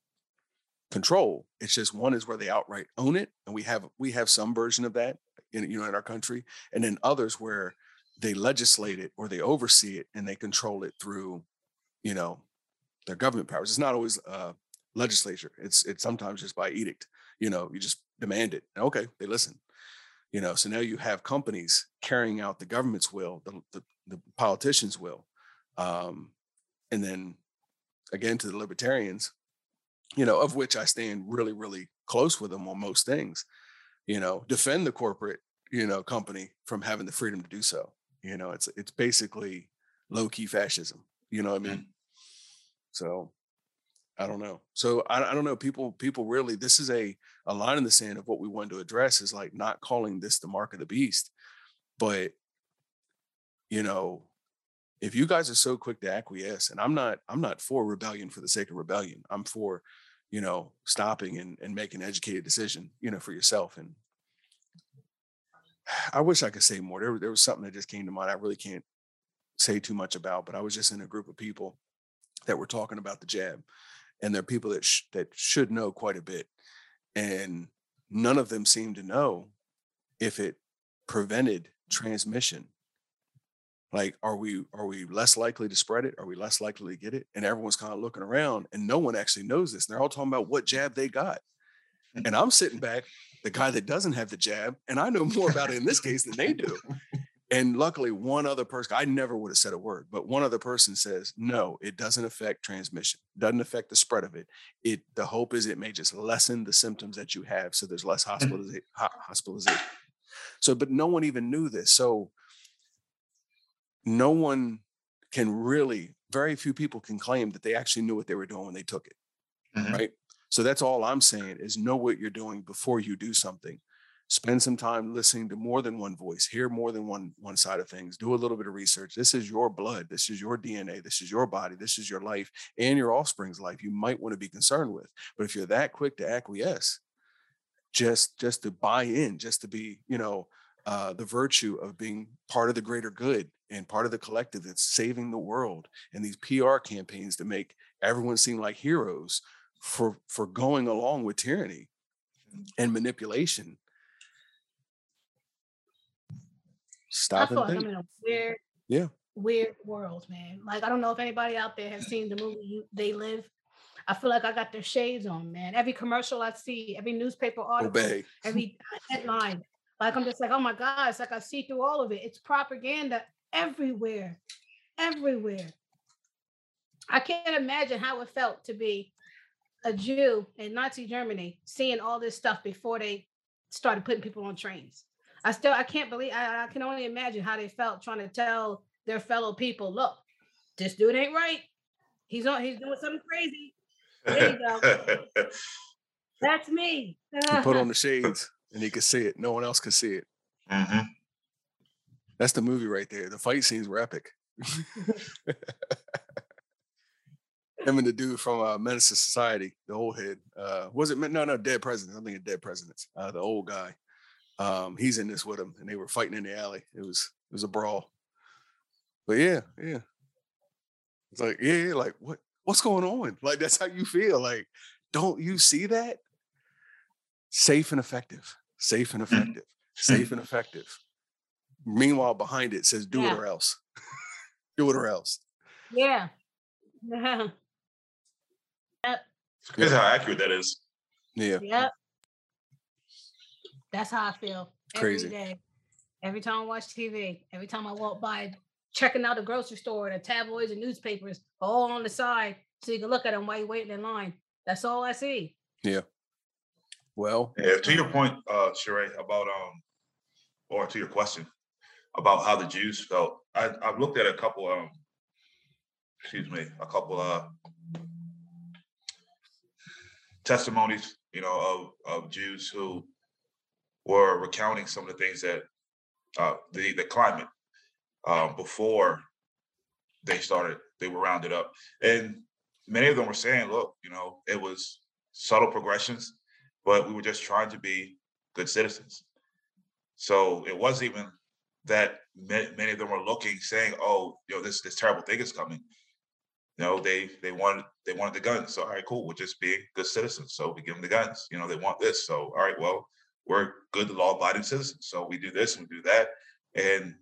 control. It's just one is where they outright own it, and we have we have some version of that in you know in our country, and then others where they legislate it or they oversee it and they control it through, you know, their government powers. It's not always uh, legislature. It's it's sometimes just by edict. You know, you just demand it, and okay, they listen. You know, so now you have companies carrying out the government's will, the the, the politicians' will, um, and then again to the libertarians, you know, of which I stand really really close with them on most things. You know, defend the corporate you know company from having the freedom to do so you know it's it's basically low key fascism you know what i mm-hmm. mean so i don't know so I, I don't know people people really this is a a line in the sand of what we wanted to address is like not calling this the mark of the beast but you know if you guys are so quick to acquiesce and i'm not i'm not for rebellion for the sake of rebellion i'm for you know stopping and, and making an educated decision you know for yourself and I wish I could say more. There, there was something that just came to mind. I really can't say too much about, but I was just in a group of people that were talking about the jab, and there are people that sh- that should know quite a bit, and none of them seem to know if it prevented transmission. Like, are we are we less likely to spread it? Are we less likely to get it? And everyone's kind of looking around, and no one actually knows this. And they're all talking about what jab they got, and I'm sitting back the guy that doesn't have the jab, and I know more about it in this case than they do. And luckily, one other person, I never would have said a word, but one other person says, no, it doesn't affect transmission, doesn't affect the spread of it. It the hope is it may just lessen the symptoms that you have. So there's less mm. hospitaliza- hospitalization. So, but no one even knew this. So no one can really, very few people can claim that they actually knew what they were doing when they took it. Mhm. Right. So that's all I'm saying is know what you're doing before you do something. Spend some time listening to more than one voice, hear more than one one side of things, do a little bit of research. This is your blood, this is your DNA, this is your body, this is your life and your offspring's life. You might want to be concerned with. But if you're that quick to acquiesce, just just to buy in, just to be, you know, uh, the virtue of being part of the greater good and part of the collective that's saving the world and these PR campaigns to make everyone seem like heroes for for going along with tyranny mm-hmm. and manipulation. I Stop feel and like I'm in a weird, Yeah. weird world, man. Like I don't know if anybody out there has seen the movie They Live. I feel like I got their shades on, man. Every commercial I see, every newspaper article, Obey. every headline, like I'm just like, oh my god, it's like I see through all of it. It's propaganda everywhere, everywhere. I can't imagine how it felt to be a Jew in Nazi Germany, seeing all this stuff before they started putting people on trains. I still I can't believe I, I can only imagine how they felt trying to tell their fellow people, look, this dude ain't right. He's on he's doing something crazy. There you go. That's me. He put on the shades and he could see it. No one else could see it. hmm That's the movie right there. The fight scenes were epic. Him and the dude from uh, Menace to Society, the old head. Uh, was it? No, no, Dead Presidents. I'm thinking Dead Presidents. Uh, the old guy. Um, he's in this with him, and they were fighting in the alley. It was it was a brawl. But yeah, yeah. It's like yeah, yeah, like what what's going on? Like that's how you feel. Like, don't you see that? Safe and effective. Safe and effective. Safe and effective. Meanwhile, behind it says, "Do Yeah. it or else." Do it or else. yeah. Yeah. It's crazy how accurate that is. Yeah. Yep. That's how I feel Crazy. every day. Every time I watch TV, every time I walk by, checking out the grocery store, the tabloids and newspapers, all on the side, so you can look at them while you're waiting in line. That's all I see. Yeah well, Yeah, to your point, uh, Sheree, about um, or to your question about how the Jews felt, I I've looked at a couple um, excuse me, a couple uh testimonies, you know, of of Jews who were recounting some of the things that uh the the climate um before they started they were rounded up, and many of them were saying, look, you know, it was subtle progressions but we were just trying to be good citizens. So it wasn't even that ma- many of them were looking, saying, "Oh, you know, this this terrible thing is coming." You know, they they wanted they wanted the guns. So all right, cool. We're just being good citizens. So we give them the guns. You know, they want this. So all right, well, we're good law-abiding citizens. So we do this and we do that. And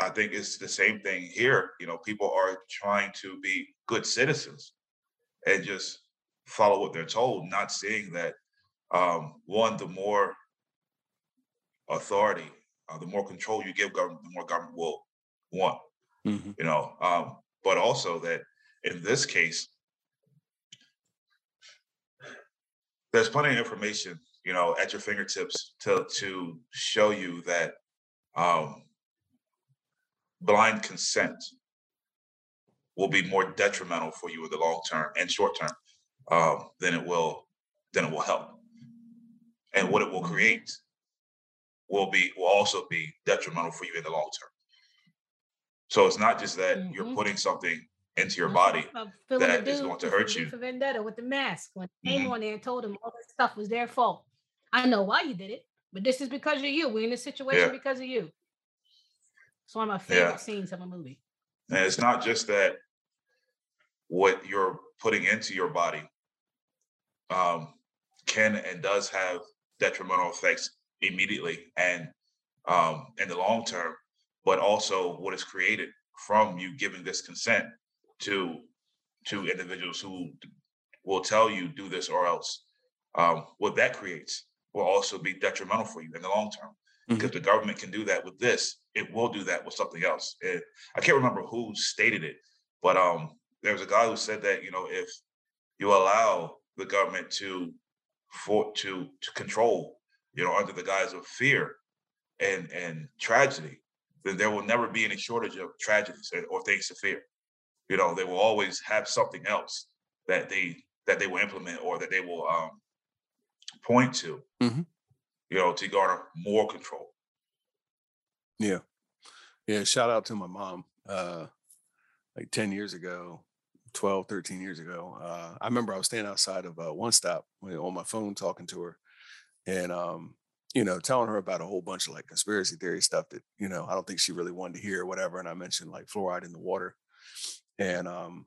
I think it's the same thing here. You know, people are trying to be good citizens and just follow what they're told, not seeing that um, one, the more authority, uh, the more control you give government, the more government will want, mhm, you know. Um, but also that in this case, there's plenty of information, you know, at your fingertips to to show you that um, blind consent will be more detrimental for you in the long term and short term um, than it will than it will help. And what it will create will be will also be detrimental for you in the long term. So it's not just that you're Mhm. putting something into your body. feeling the that is going to hurt you. For Vendetta with the mask, when they came Mhm. on there and told him all that stuff was their fault. I know why you did it, but this is because of you. We're in this situation Yeah. because of you. It's one of my favorite Yeah. scenes of a movie. And it's not just that what you're putting into your body um, can and does have detrimental effects immediately and um, in the long term, but also what is created from you giving this consent to to individuals who will tell you do this or else. Um, what that creates will also be detrimental for you in the long term because the government can do that with this. It will do that with something else. And I can't remember who stated it, but um, there was a guy who said that you know if you allow the government to for to to control, you know, under the guise of fear and and tragedy, then there will never be any shortage of tragedies or- things to fear. You know, they will always have something else that they that they will implement or that they will um, point to, Mhm. you know, to garner more control. Yeah. Yeah. Shout out to my mom. Uh, like 10 years ago, 12, 13 years ago. Uh, I remember I was standing outside of uh, One Stop on my phone talking to her and, um, you know, telling her about a whole bunch of like conspiracy theory stuff that, you know, I don't think she really wanted to hear or whatever. And I mentioned like fluoride in the water. And, um,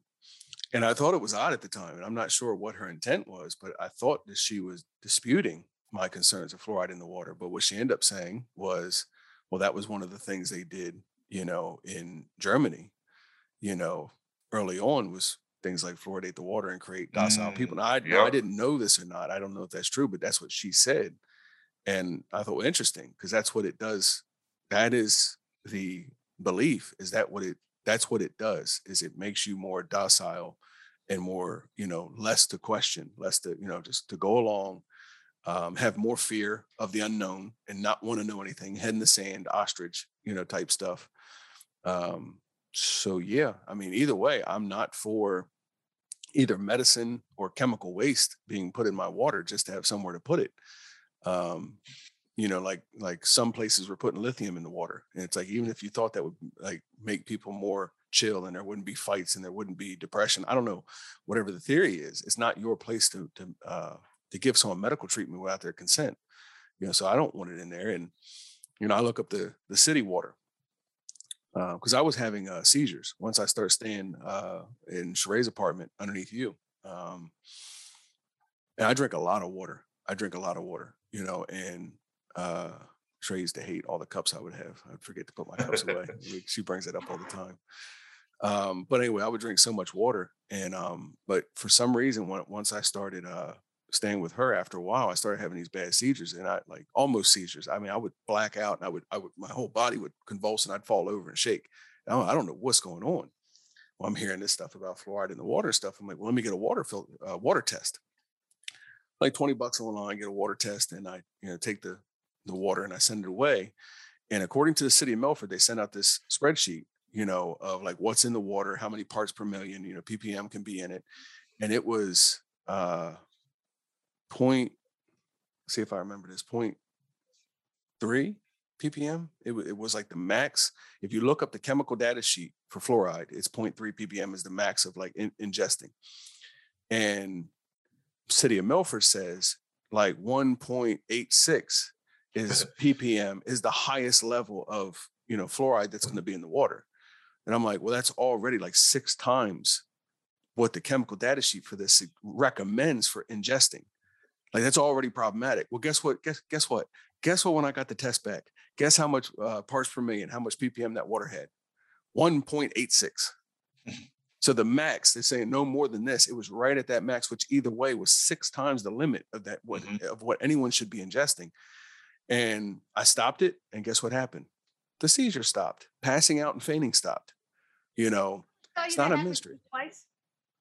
and I thought it was odd at the time, and I'm not sure what her intent was, but I thought that she was disputing my concerns of fluoride in the water. But what she ended up saying was, well, that was one of the things they did, you know, in Germany, you know, early on was things like fluoridate the water and create docile people. Mm, Now, I, now, I didn't know this or not. I don't know if that's true, but that's what she said. And I thought, well, interesting, because that's what it does. That is the belief. Is that what it? That's what it does. Is it makes you more docile and more, you know, less to question, less to, you know, just to go along um, have more fear of the unknown and not want to know anything, head in the sand, ostrich, you know, type stuff. Um, so yeah, I mean, either way, I'm not for either medicine or chemical waste being put in my water just to have somewhere to put it. Um, you know, like like some places were putting lithium in the water, and it's like even if you thought that would like make people more chill and there wouldn't be fights and there wouldn't be depression, I don't know, whatever the theory is, it's not your place to to uh, to give someone medical treatment without their consent. You know, so I don't want it in there. And you know, I look up the the city water because uh, I was having uh, seizures once I started staying uh, in Sheree's apartment underneath you. Um, and I drink a lot of water. I drink a lot of water, you know, and uh, Sheree used to hate all the cups I would have. I'd forget to put my cups away. she brings it up all the time. Um, but anyway, I would drink so much water, and um, but for some reason, when, once I started uh, staying with her after a while, I started having these bad seizures and I like almost seizures. I mean, I would black out and I would, I would, my whole body would convulse and I'd fall over and shake. I don't know what's going on. Well, I'm hearing this stuff about fluoride in the water stuff. I'm like, well, let me get a water filter, uh, water test. Like 20 bucks online, get a water test and I, you know, take the, the water and I send it away. And according to the city of Milford they sent out this spreadsheet, you know, of like what's in the water, how many parts per million, you know, ppm can be in it. And it was, uh, point, see if I remember this, point three ppm. It, it was like the max. If you look up the chemical data sheet for fluoride, it's 0.3 ppm is the max of like in, ingesting. And City of Milford says like 1.86 is ppm is the highest level of you know fluoride that's going to be in the water. And I'm like, well, that's already like six times what the chemical data sheet for this recommends for ingesting. Like that's already problematic. Well, guess what? Guess guess what? Guess what? When I got the test back, guess how much uh, parts per million, how much ppm that water had? One point eight six. So the max, they're saying no more than this. It was right at that max, which either way was six times the limit of that what mm-hmm. of what anyone should be ingesting. And I stopped it, and guess what happened? The seizure stopped. Passing out and fainting stopped. You know, it's not a mystery. Twice.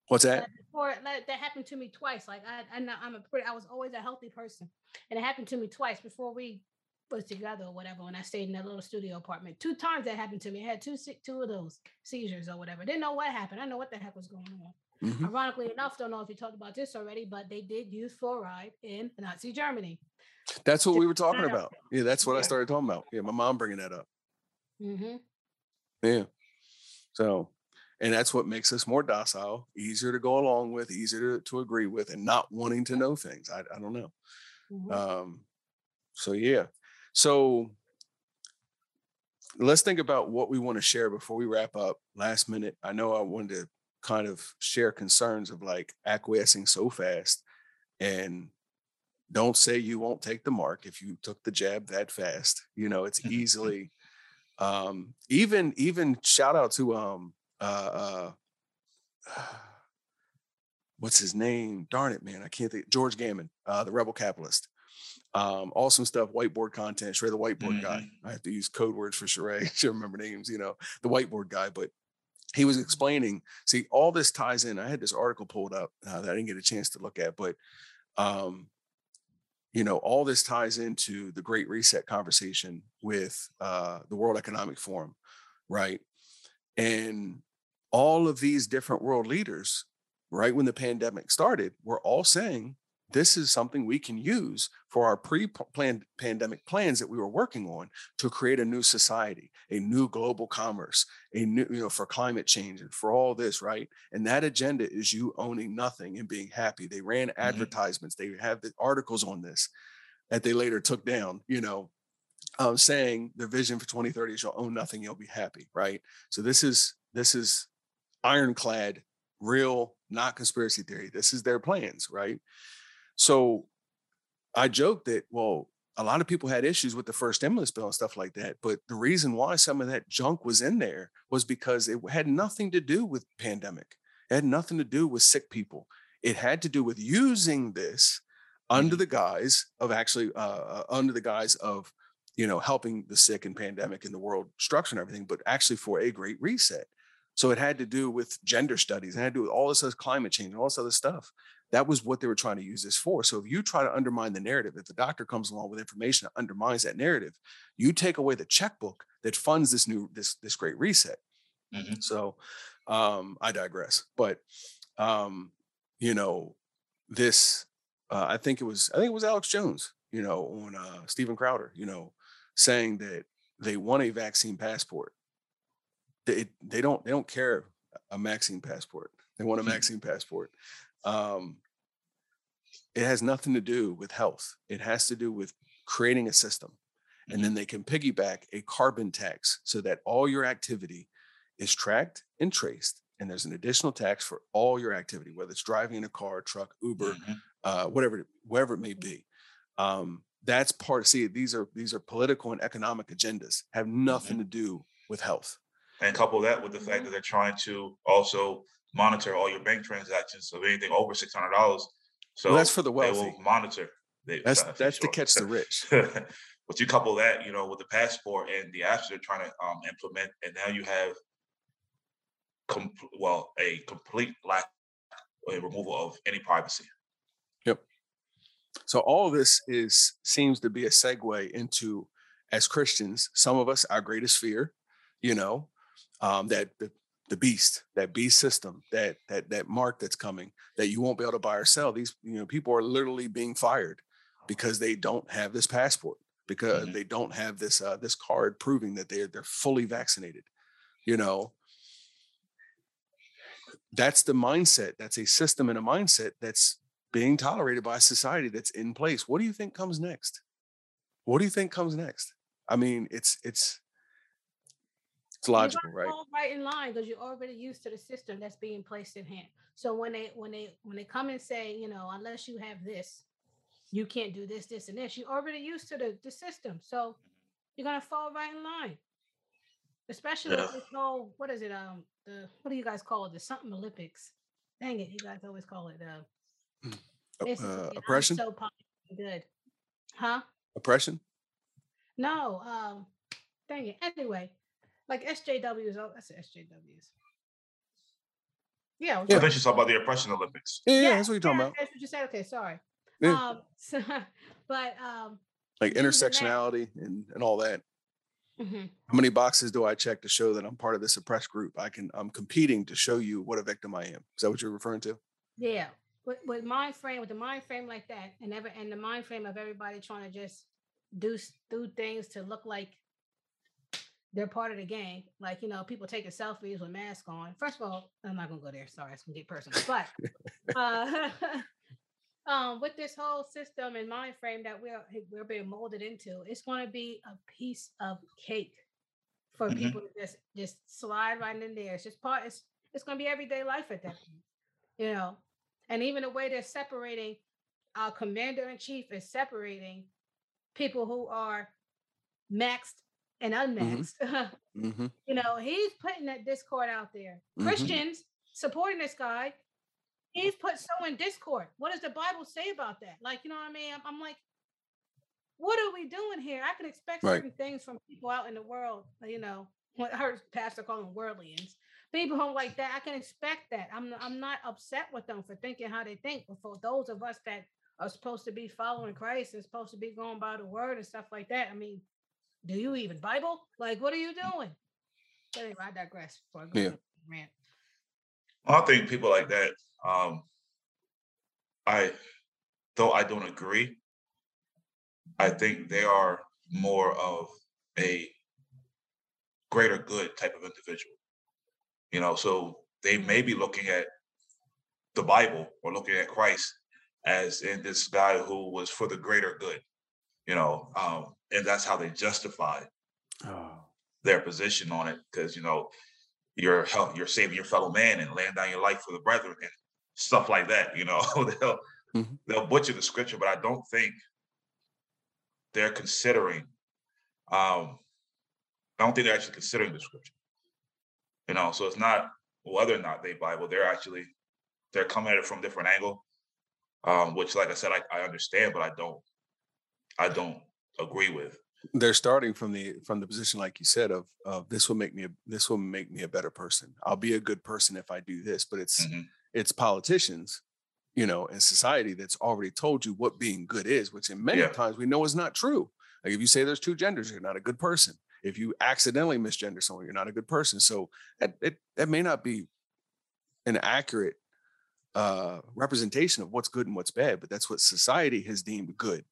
What's that? Before that, that happened to me twice. Like I, I, I'm a pretty, I was always a healthy person, and it happened to me twice before we was together or whatever. When I stayed in that little studio apartment, two times that happened to me. I had two, two of those seizures or whatever. Didn't know what happened. I know what the heck was going on. Mm-hmm. Ironically enough, don't know if you talked about this already, but they did use fluoride in Nazi Germany. That's what we were talking about. Yeah, that's what yeah. I started talking about. Yeah, my mom bringing that up. Mm-hmm. Yeah. So and that's what makes us more docile, easier to go along with, easier to, to agree with, and not wanting to know things. I, I don't know. Mm-hmm. Um, so, yeah. So, let's think about what we want to share before we wrap up. Last minute, I know I wanted to kind of share concerns of like acquiescing so fast and don't say you won't take the mark if you took the jab that fast you know it's easily um even even shout out to um uh, uh, what's his name? Darn it, man, I can't think. George Gammon, uh, the Rebel Capitalist. Um, awesome stuff, whiteboard content. Sheree, the whiteboard mm-hmm. guy. I have to use code words for Sheree. Should remember names, you know, the whiteboard guy. But he was explaining. See, all this ties in. I had this article pulled up uh, that I didn't get a chance to look at, but um, you know, all this ties into the Great Reset conversation with uh, the World Economic Forum, right? And all of these different world leaders, right when the pandemic started, were all saying this is something we can use for our pre-planned pandemic plans that we were working on to create a new society, a new global commerce, a new, you know, for climate change and for all this, right? And that agenda is you owning nothing and being happy. They ran mm-hmm. advertisements, they have the articles on this that they later took down, you know, um, saying the vision for 2030 is you'll own nothing, you'll be happy, right? So this is this is ironclad, real, not conspiracy theory. This is their plans, right? So I joked that, well, a lot of people had issues with the first stimulus bill and stuff like that. But the reason why some of that junk was in there was because it had nothing to do with pandemic. It had nothing to do with sick people. It had to do with using this under mm-hmm. the guise of actually uh, uh, under the guise of you know helping the sick and pandemic and the world structure and everything, but actually for a great reset. So it had to do with gender studies, it had to do with all this other climate change and all this other stuff. That was what they were trying to use this for. So if you try to undermine the narrative, if the doctor comes along with information that undermines that narrative, you take away the checkbook that funds this new this this great reset. Mhm. So um, I digress. But um, you know, this uh, I think it was I think it was Alex Jones, you know, on uh, Steven Crowder, you know, saying that they want a vaccine passport. They they don't they don't care a vaccine passport. They want a Mhm. vaccine passport. Um, it has nothing to do with health. It has to do with creating a system. And then they can piggyback a carbon tax so that all your activity is tracked and traced. And there's an additional tax for all your activity, whether it's driving in a car, truck, Uber, Mhm. uh, whatever, it- wherever it may be. Um, that's part. Of see, these are these are political and economic agendas. Have nothing to do with health. And couple that with the fact that they're trying to also monitor all your bank transactions of anything over six hundred dollars. So that's for the wealthy. They will monitor. They, That's uh, that's to catch the rich. but you couple that, you know, with the passport and the apps they're trying to um, implement, and now you have, com- well, a complete lack, a removal of any privacy. Yep. So all of this is seems to be a segue into as Christians, some of us, our greatest fear, you know, um, that the, the beast, that beast system, that that that mark that's coming, that you won't be able to buy or sell. These, you know, people are literally being fired because they don't have this passport, because Mhm. they don't have this uh, this card proving that they're they're fully vaccinated. You know, that's the mindset. That's a system and a mindset that's being tolerated by society that's in place. What do you think comes next? What do you think comes next? I mean, it's it's it's logical, right? right in line because you're already used to the system that's being placed in hand. So when they when they when they come and say, you know, unless you have this, you can't do this, this, and this. You're already used to the, the system. So you're gonna fall right in line. Especially Yeah. with this whole what is it? Um the what do you guys call it? The something Olympics. Dang it, you guys always call it uh Uh, uh, oppression, so popular, good. Huh? oppression. No, um, dang it. Anyway, like SJWs. Oh, that's SJWs. Yeah. Yeah. I think she's talking about the oppression Olympics. Yeah, yeah, that's what you're talking yeah, about. That's what you said. Okay, sorry. Yeah. Um, so, but um, Like using that- intersectionality and and all that. mhm. How many boxes do I check to show that I'm part of this oppressed group? I can I'm competing to show you what a victim I am. Is that what you're referring to? yeah, with with mind frame, with the mind frame like that, and ever and the mind frame of everybody trying to just do do things to look like they're part of the gang. Like you know, people taking selfies with masks on. First of all, I'm not gonna go there. Sorry, it's gonna get personal. But uh, um, with this whole system and mind frame that we're we're being molded into, it's going to be a piece of cake for Mhm. people to just just slide right in there. It's just part. It's it's going to be everyday life at that point, you know. And even the way they're separating our commander in chief is separating people who are maxed and unmaxed. Mm-hmm. you know, he's putting that discord out there. Mhm. Christians supporting this guy. He's put so in discord. What does the Bible say about that? Like, you know what I mean? I'm, I'm like, what are we doing here? I can expect Right. certain things from people out in the world. You know, what I heard Pastor call them worldlians. People who like that, I can expect that. I'm I'm not upset with them for thinking how they think. But for those of us that are supposed to be following Christ and supposed to be going by the word and stuff like that, I mean, do you even Bible? Like, what are you doing? But anyway, I digress. Before I go Yeah. on a rant. I think people like that, um, I though I don't agree, I think they are more of a greater good type of individual. You know, so they may be looking at the Bible or looking at Christ as in this guy who was for the greater good, you know, um, and that's how they justify Oh. their position on it because you know you're help you're saving your fellow man and laying down your life for the brethren and stuff like that you know they'll Mhm. they'll butcher the scripture but i don't think they're considering um i don't think they're actually considering the scripture you know so it's not whether or not they bible they're actually they're coming at it from a different angle um which like i said i, I understand but i don't i don't agree with they're starting from the from the position like you said of of this will make me a, this will make me a better person i'll be a good person if i do this but it's Mhm. it's politicians you know, in society that's already told you what being good is, which in many Yeah. times we know is not true. Like if you say there's two genders, you're not a good person. If you accidentally misgender someone, you're not a good person. So that it, that may not be an accurate uh, representation of what's good and what's bad, but that's what society has deemed good.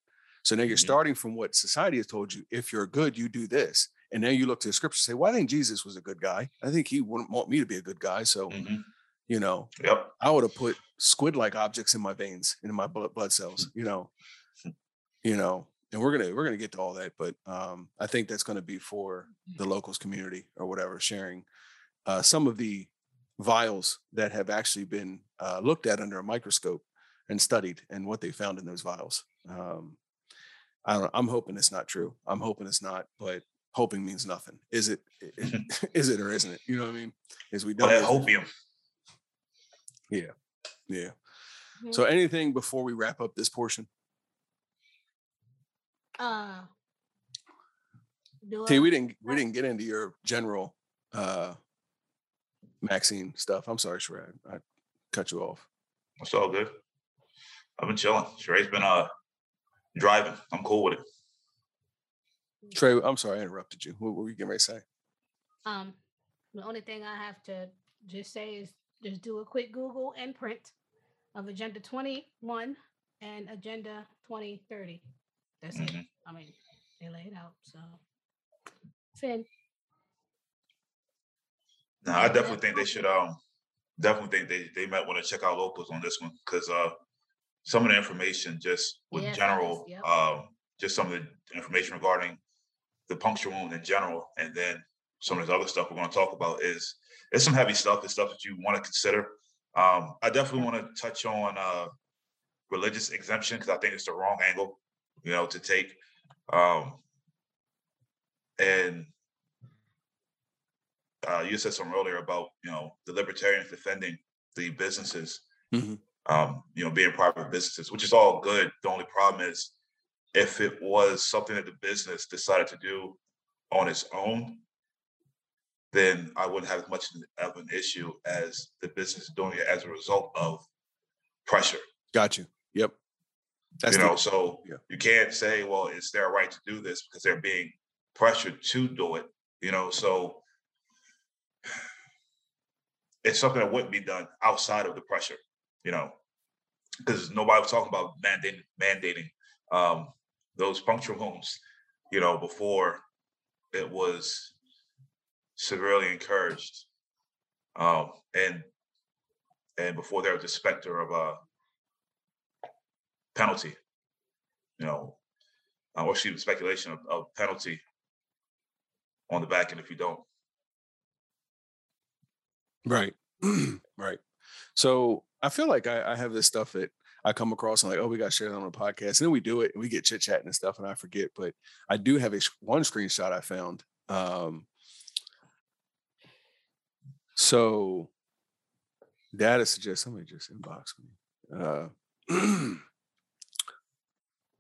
So now you're Mhm. starting from what society has told you. If you're good, you do this. And now you look to the scripture and say, well, I think Jesus was a good guy. I think he wouldn't want me to be a good guy. So, Mhm. you know, Yep. I would have put squid-like objects in my veins in my blood blood cells, you know, you know, and we're gonna we're gonna get to all that, but um, I think that's gonna be for the locals community or whatever, sharing uh, some of the vials that have actually been uh, looked at under a microscope and studied and what they found in those vials. Um, I don't, I'm hoping it's not true. I'm hoping it's not, but hoping means nothing. Is it? Is it or isn't it? You know what I mean? Is we But don't that know. hopium. Yeah. Mm-hmm. So anything before we wrap up this portion? uh do T, I- we didn't we didn't get into your general uh Maxine stuff. I'm sorry, Shrad. I cut you off. It's all good. I've been chilling. Sheray's been uh driving. I'm cool with it. Trey, I'm sorry I interrupted you. What were you getting ready to say? Um, the only thing I have to just say is just do a quick Google and print of Agenda 21 and Agenda 2030. That's it. Mhm. I mean, they lay it out. So, Finn, No, I definitely think they should um definitely think they they might want to check out locals on this one because uh some of the information just with Yes, general yes, yep. um just some of the information regarding the puncture wound in general and then some of this other stuff we're going to talk about is it's some heavy stuff it's stuff that you want to consider um i definitely want to touch on uh religious exemption because i think it's the wrong angle you know to take um and uh, you said something earlier about you know the libertarians defending the businesses, Mhm. Um, you know, being private businesses, which is all good. The only problem is if it was something that the business decided to do on its own, then I wouldn't have as much of an issue as the business doing it as a result of pressure. Got you. Yep. That's you the- know, so yeah. you can't say, well, it's their right to do this because they're being pressured to do it. You know, so it's something that wouldn't be done outside of the pressure. You know, because nobody was talking about mandating mandating um, those puncture wounds. You know, before it was severely encouraged, um, and and before there was the specter of a penalty. You know, or excuse speculation of, of penalty on the back end if you don't. Right. right. So I feel like I, I have this stuff that I come across and like, oh, we got shared on a podcast. And then we do it and we get chit chatting and stuff and I forget. But I do have a one screenshot I found. Um, so data suggests somebody just inbox me. Uh,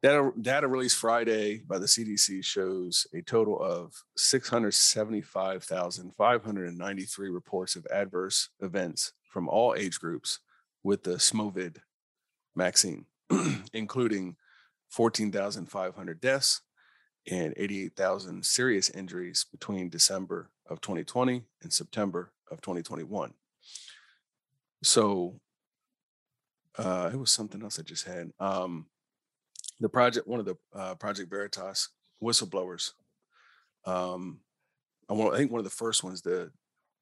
data, data released Friday by the CDC shows a total of 675,593 reports of adverse events from all age groups with the Smovid vaccine, including 14,500 deaths and 88,000 serious injuries between December of 2020 and September of 2021. So uh, it was something else I just had. Um, the project, one of the uh, Project Veritas whistleblowers. Um, I, want, I think one of the first ones, the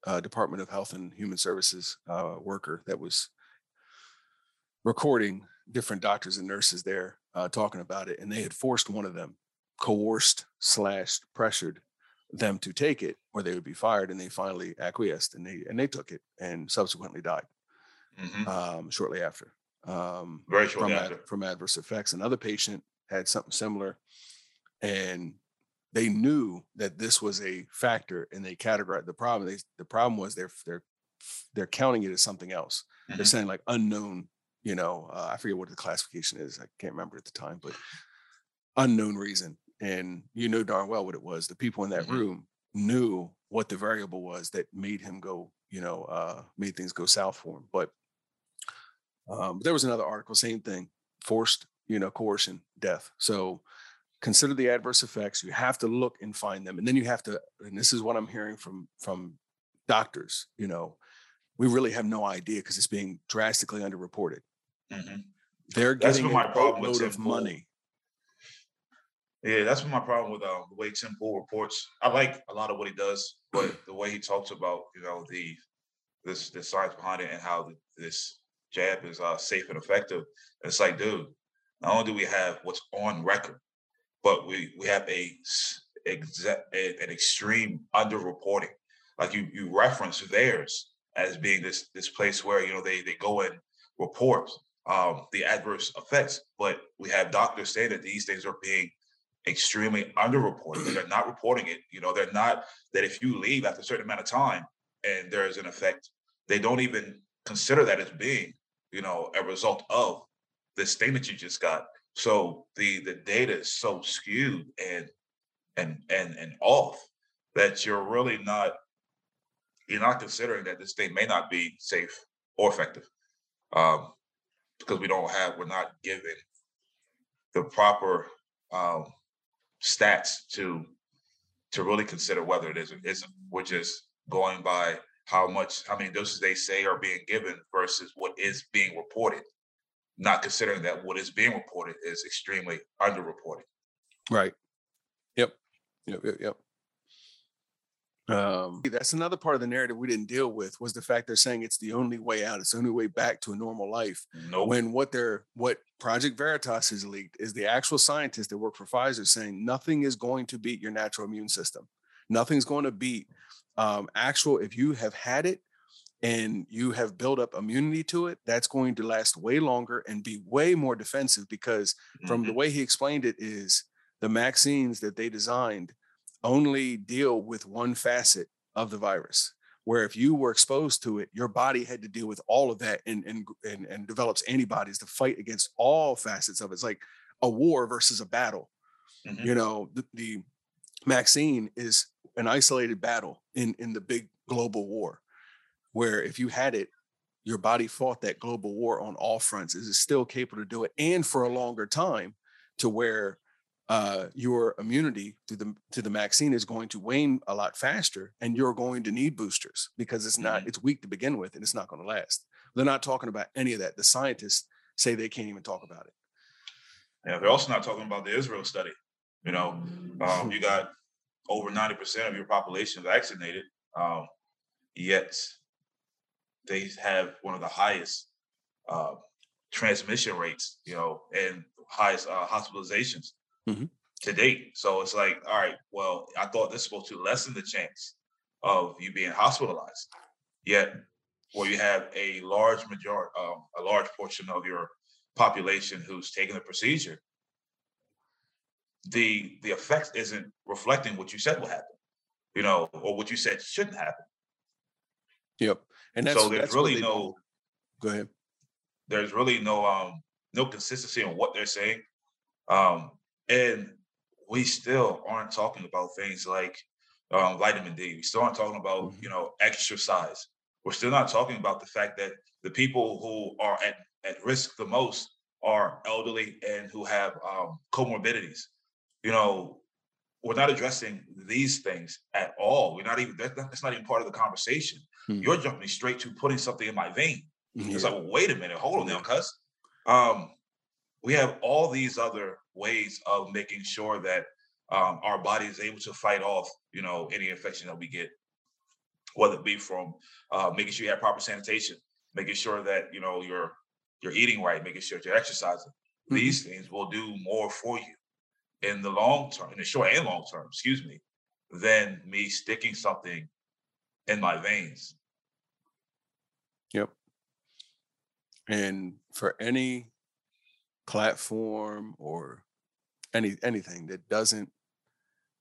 uh, Department of Health and Human Services uh, worker that was recording different doctors and nurses there uh, talking about it, and they had forced one of them, coerced slash pressured them to take it, or they would be fired, and they finally acquiesced and they and they took it and subsequently died Mhm. um, shortly after. Um, Very from, shortly ad- from adverse effects. Another patient had something similar, and they knew that this was a factor, and they categorized the problem. They, the problem was they're they're they're counting it as something else. They're Mhm. saying like unknown. You know, uh, I forget what the classification is. I can't remember at the time, but unknown reason. And you know darn well what it was. The people in that Mhm. room knew what the variable was that made him go, you know, uh, made things go south for him. But Um, there was another article, same thing, forced, you know, coercion, death. So consider the adverse effects. You have to look and find them, and then you have to. And this is what I'm hearing from from doctors. You know, we really have no idea because it's being drastically underreported. Hmm They're That's getting a my problem with of money. Yeah, that's been my problem with um, the way Tim Pool reports. I like a lot of what he does, but the way he talks about, you know, the this the science behind it and how th- this jab is uh, safe and effective. It's like, dude, not only do we have what's on record, but we we have a s- exa- an extreme underreporting. Like you you reference VAERS as being this this place where you know they they go and report um, the adverse effects, but we have doctors saying that these things are being extremely underreported. They're not reporting it. You know, they're not that if you leave after a certain amount of time and there's an effect, they don't even consider that as being, you know, a result of this thing that you just got. So the the data is so skewed and and and and off that you're really not you're not considering that this thing may not be safe or effective. Um, because we don't have we're not given the proper um stats to to really consider whether it is or isn't. We're just going by how much, how many doses they say are being given versus what is being reported, not considering that what is being reported is extremely underreported. Right. Yep. Yep. Yep. Yep. Um, that's another part of the narrative we didn't deal with was the fact they're saying it's the only way out. It's the only way back to a normal life. No, When what they're what Project Veritas has leaked is the actual scientists that work for Pfizer saying nothing is going to beat your natural immune system. Nothing's going to beat um, actual. If you have had it and you have built up immunity to it, that's going to last way longer and be way more defensive because from the Mhm. way he explained it is the vaccines that they designed only deal with one facet of the virus where if you were exposed to it your body had to deal with all of that and and and, and develops antibodies to fight against all facets of it. It's like a war versus a battle. Mhm. you know the, the vaccine is an isolated battle in in the big global war where if you had it your body fought that global war on all fronts. Is it still capable to do it? And for a longer time to where uh, your immunity to the to the vaccine is going to wane a lot faster and you're going to need boosters because it's not Mhm. it's weak to begin with and it's not going to last they're not talking about any of that the scientists say they can't even talk about it Yeah, they're also not talking about the Israel study. You know, um, you got over 90% of your population vaccinated, um, yet they have one of the highest uh, transmission rates, you know, and highest uh, hospitalizations Mhm. to date. So it's like, all right, well, I thought this was supposed to lessen the chance of you being hospitalized. Yet, where you have a large majority, um, a large portion of your population who's taking the procedure, the the effect isn't reflecting what you said will happen, you know, or what you said shouldn't happen. yep and that's so there's really no go ahead there's really no um no consistency in what they're saying. Um and we still aren't talking about things like um, vitamin D. We still aren't talking about, Mhm. you know, exercise. We're still not talking about the fact that the people who are at, at risk the most are elderly and who have um, comorbidities. You know, we're not addressing these things at all. We're not even, that, that's not even part of the conversation. Hmm. You're jumping straight to putting something in my vein. It's like, well, wait a minute, hold on now, cuz. Um, we have all these other ways of making sure that um, our body is able to fight off, you know, any infection that we get, whether it be from uh, making sure you have proper sanitation, making sure that you know you're you're eating right, making sure that you're exercising. Mhm. These things will do more for you in the long term, in the short and long term, excuse me, than me sticking something in my veins. Yep. And for any platform or any anything that doesn't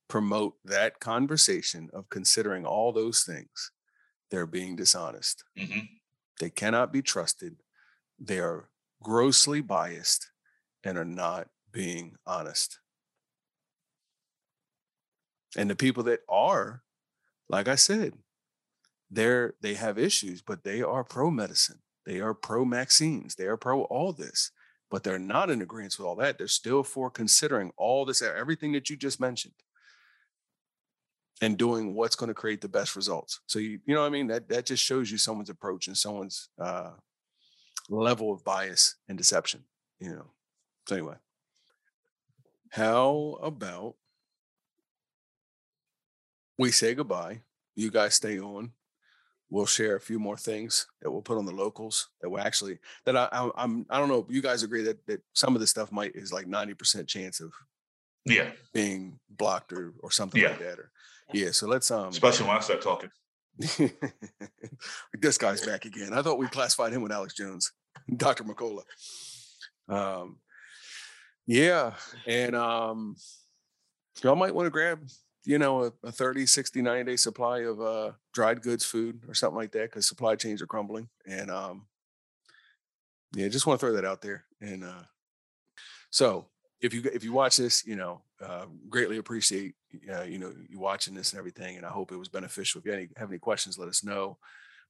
promote that conversation of considering all those things, they're being dishonest. Mhm. They cannot be trusted. They are grossly biased and are not being honest. And the people that are, like I said, they're they have issues, but they are pro medicine. They are pro vaccines. They are pro all this, but they're not in agreement with all that. They're still for considering all this, everything that you just mentioned, and doing what's going to create the best results. So you, you know I mean? That that just shows you someone's approach and someone's uh, level of bias and deception. You know. So anyway, how about we say goodbye? You guys stay on we'll share a few more things that we'll put on the locals that will actually that I, I I'm I don't know. You guys agree that that some of this stuff might is like ninety percent chance of yeah being blocked or or something Yeah. like that or yeah. So let's um especially when I start talking. this guy's back again. I thought we classified him with Alex Jones, Dr. McCullough. Um, yeah, and um, y'all might want to grab, you know, a, a 30, 60, 90 day supply of uh, dried goods food or something like that because supply chains are crumbling. And um, yeah, just want to throw that out there. And uh, so if you if you watch this, you know, uh, greatly appreciate uh, you know you watching this and everything. And I hope it was beneficial. If you any, have any questions, let us know.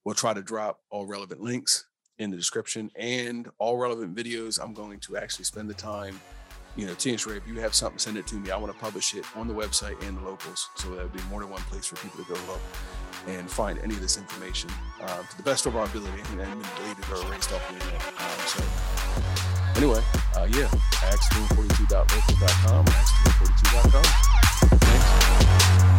We'll try to drop all relevant links in the description and all relevant videos. I'm going to actually spend the time. You know, T Ray, if you have something, send it to me. I want to publish it on the website and the locals, so that would be more than one place for people to go look and find any of this information uh, to the best of our ability and then deleted or erased off the internet. Um, so anyway, uh, yeah, ax242.local.com, ax242.com.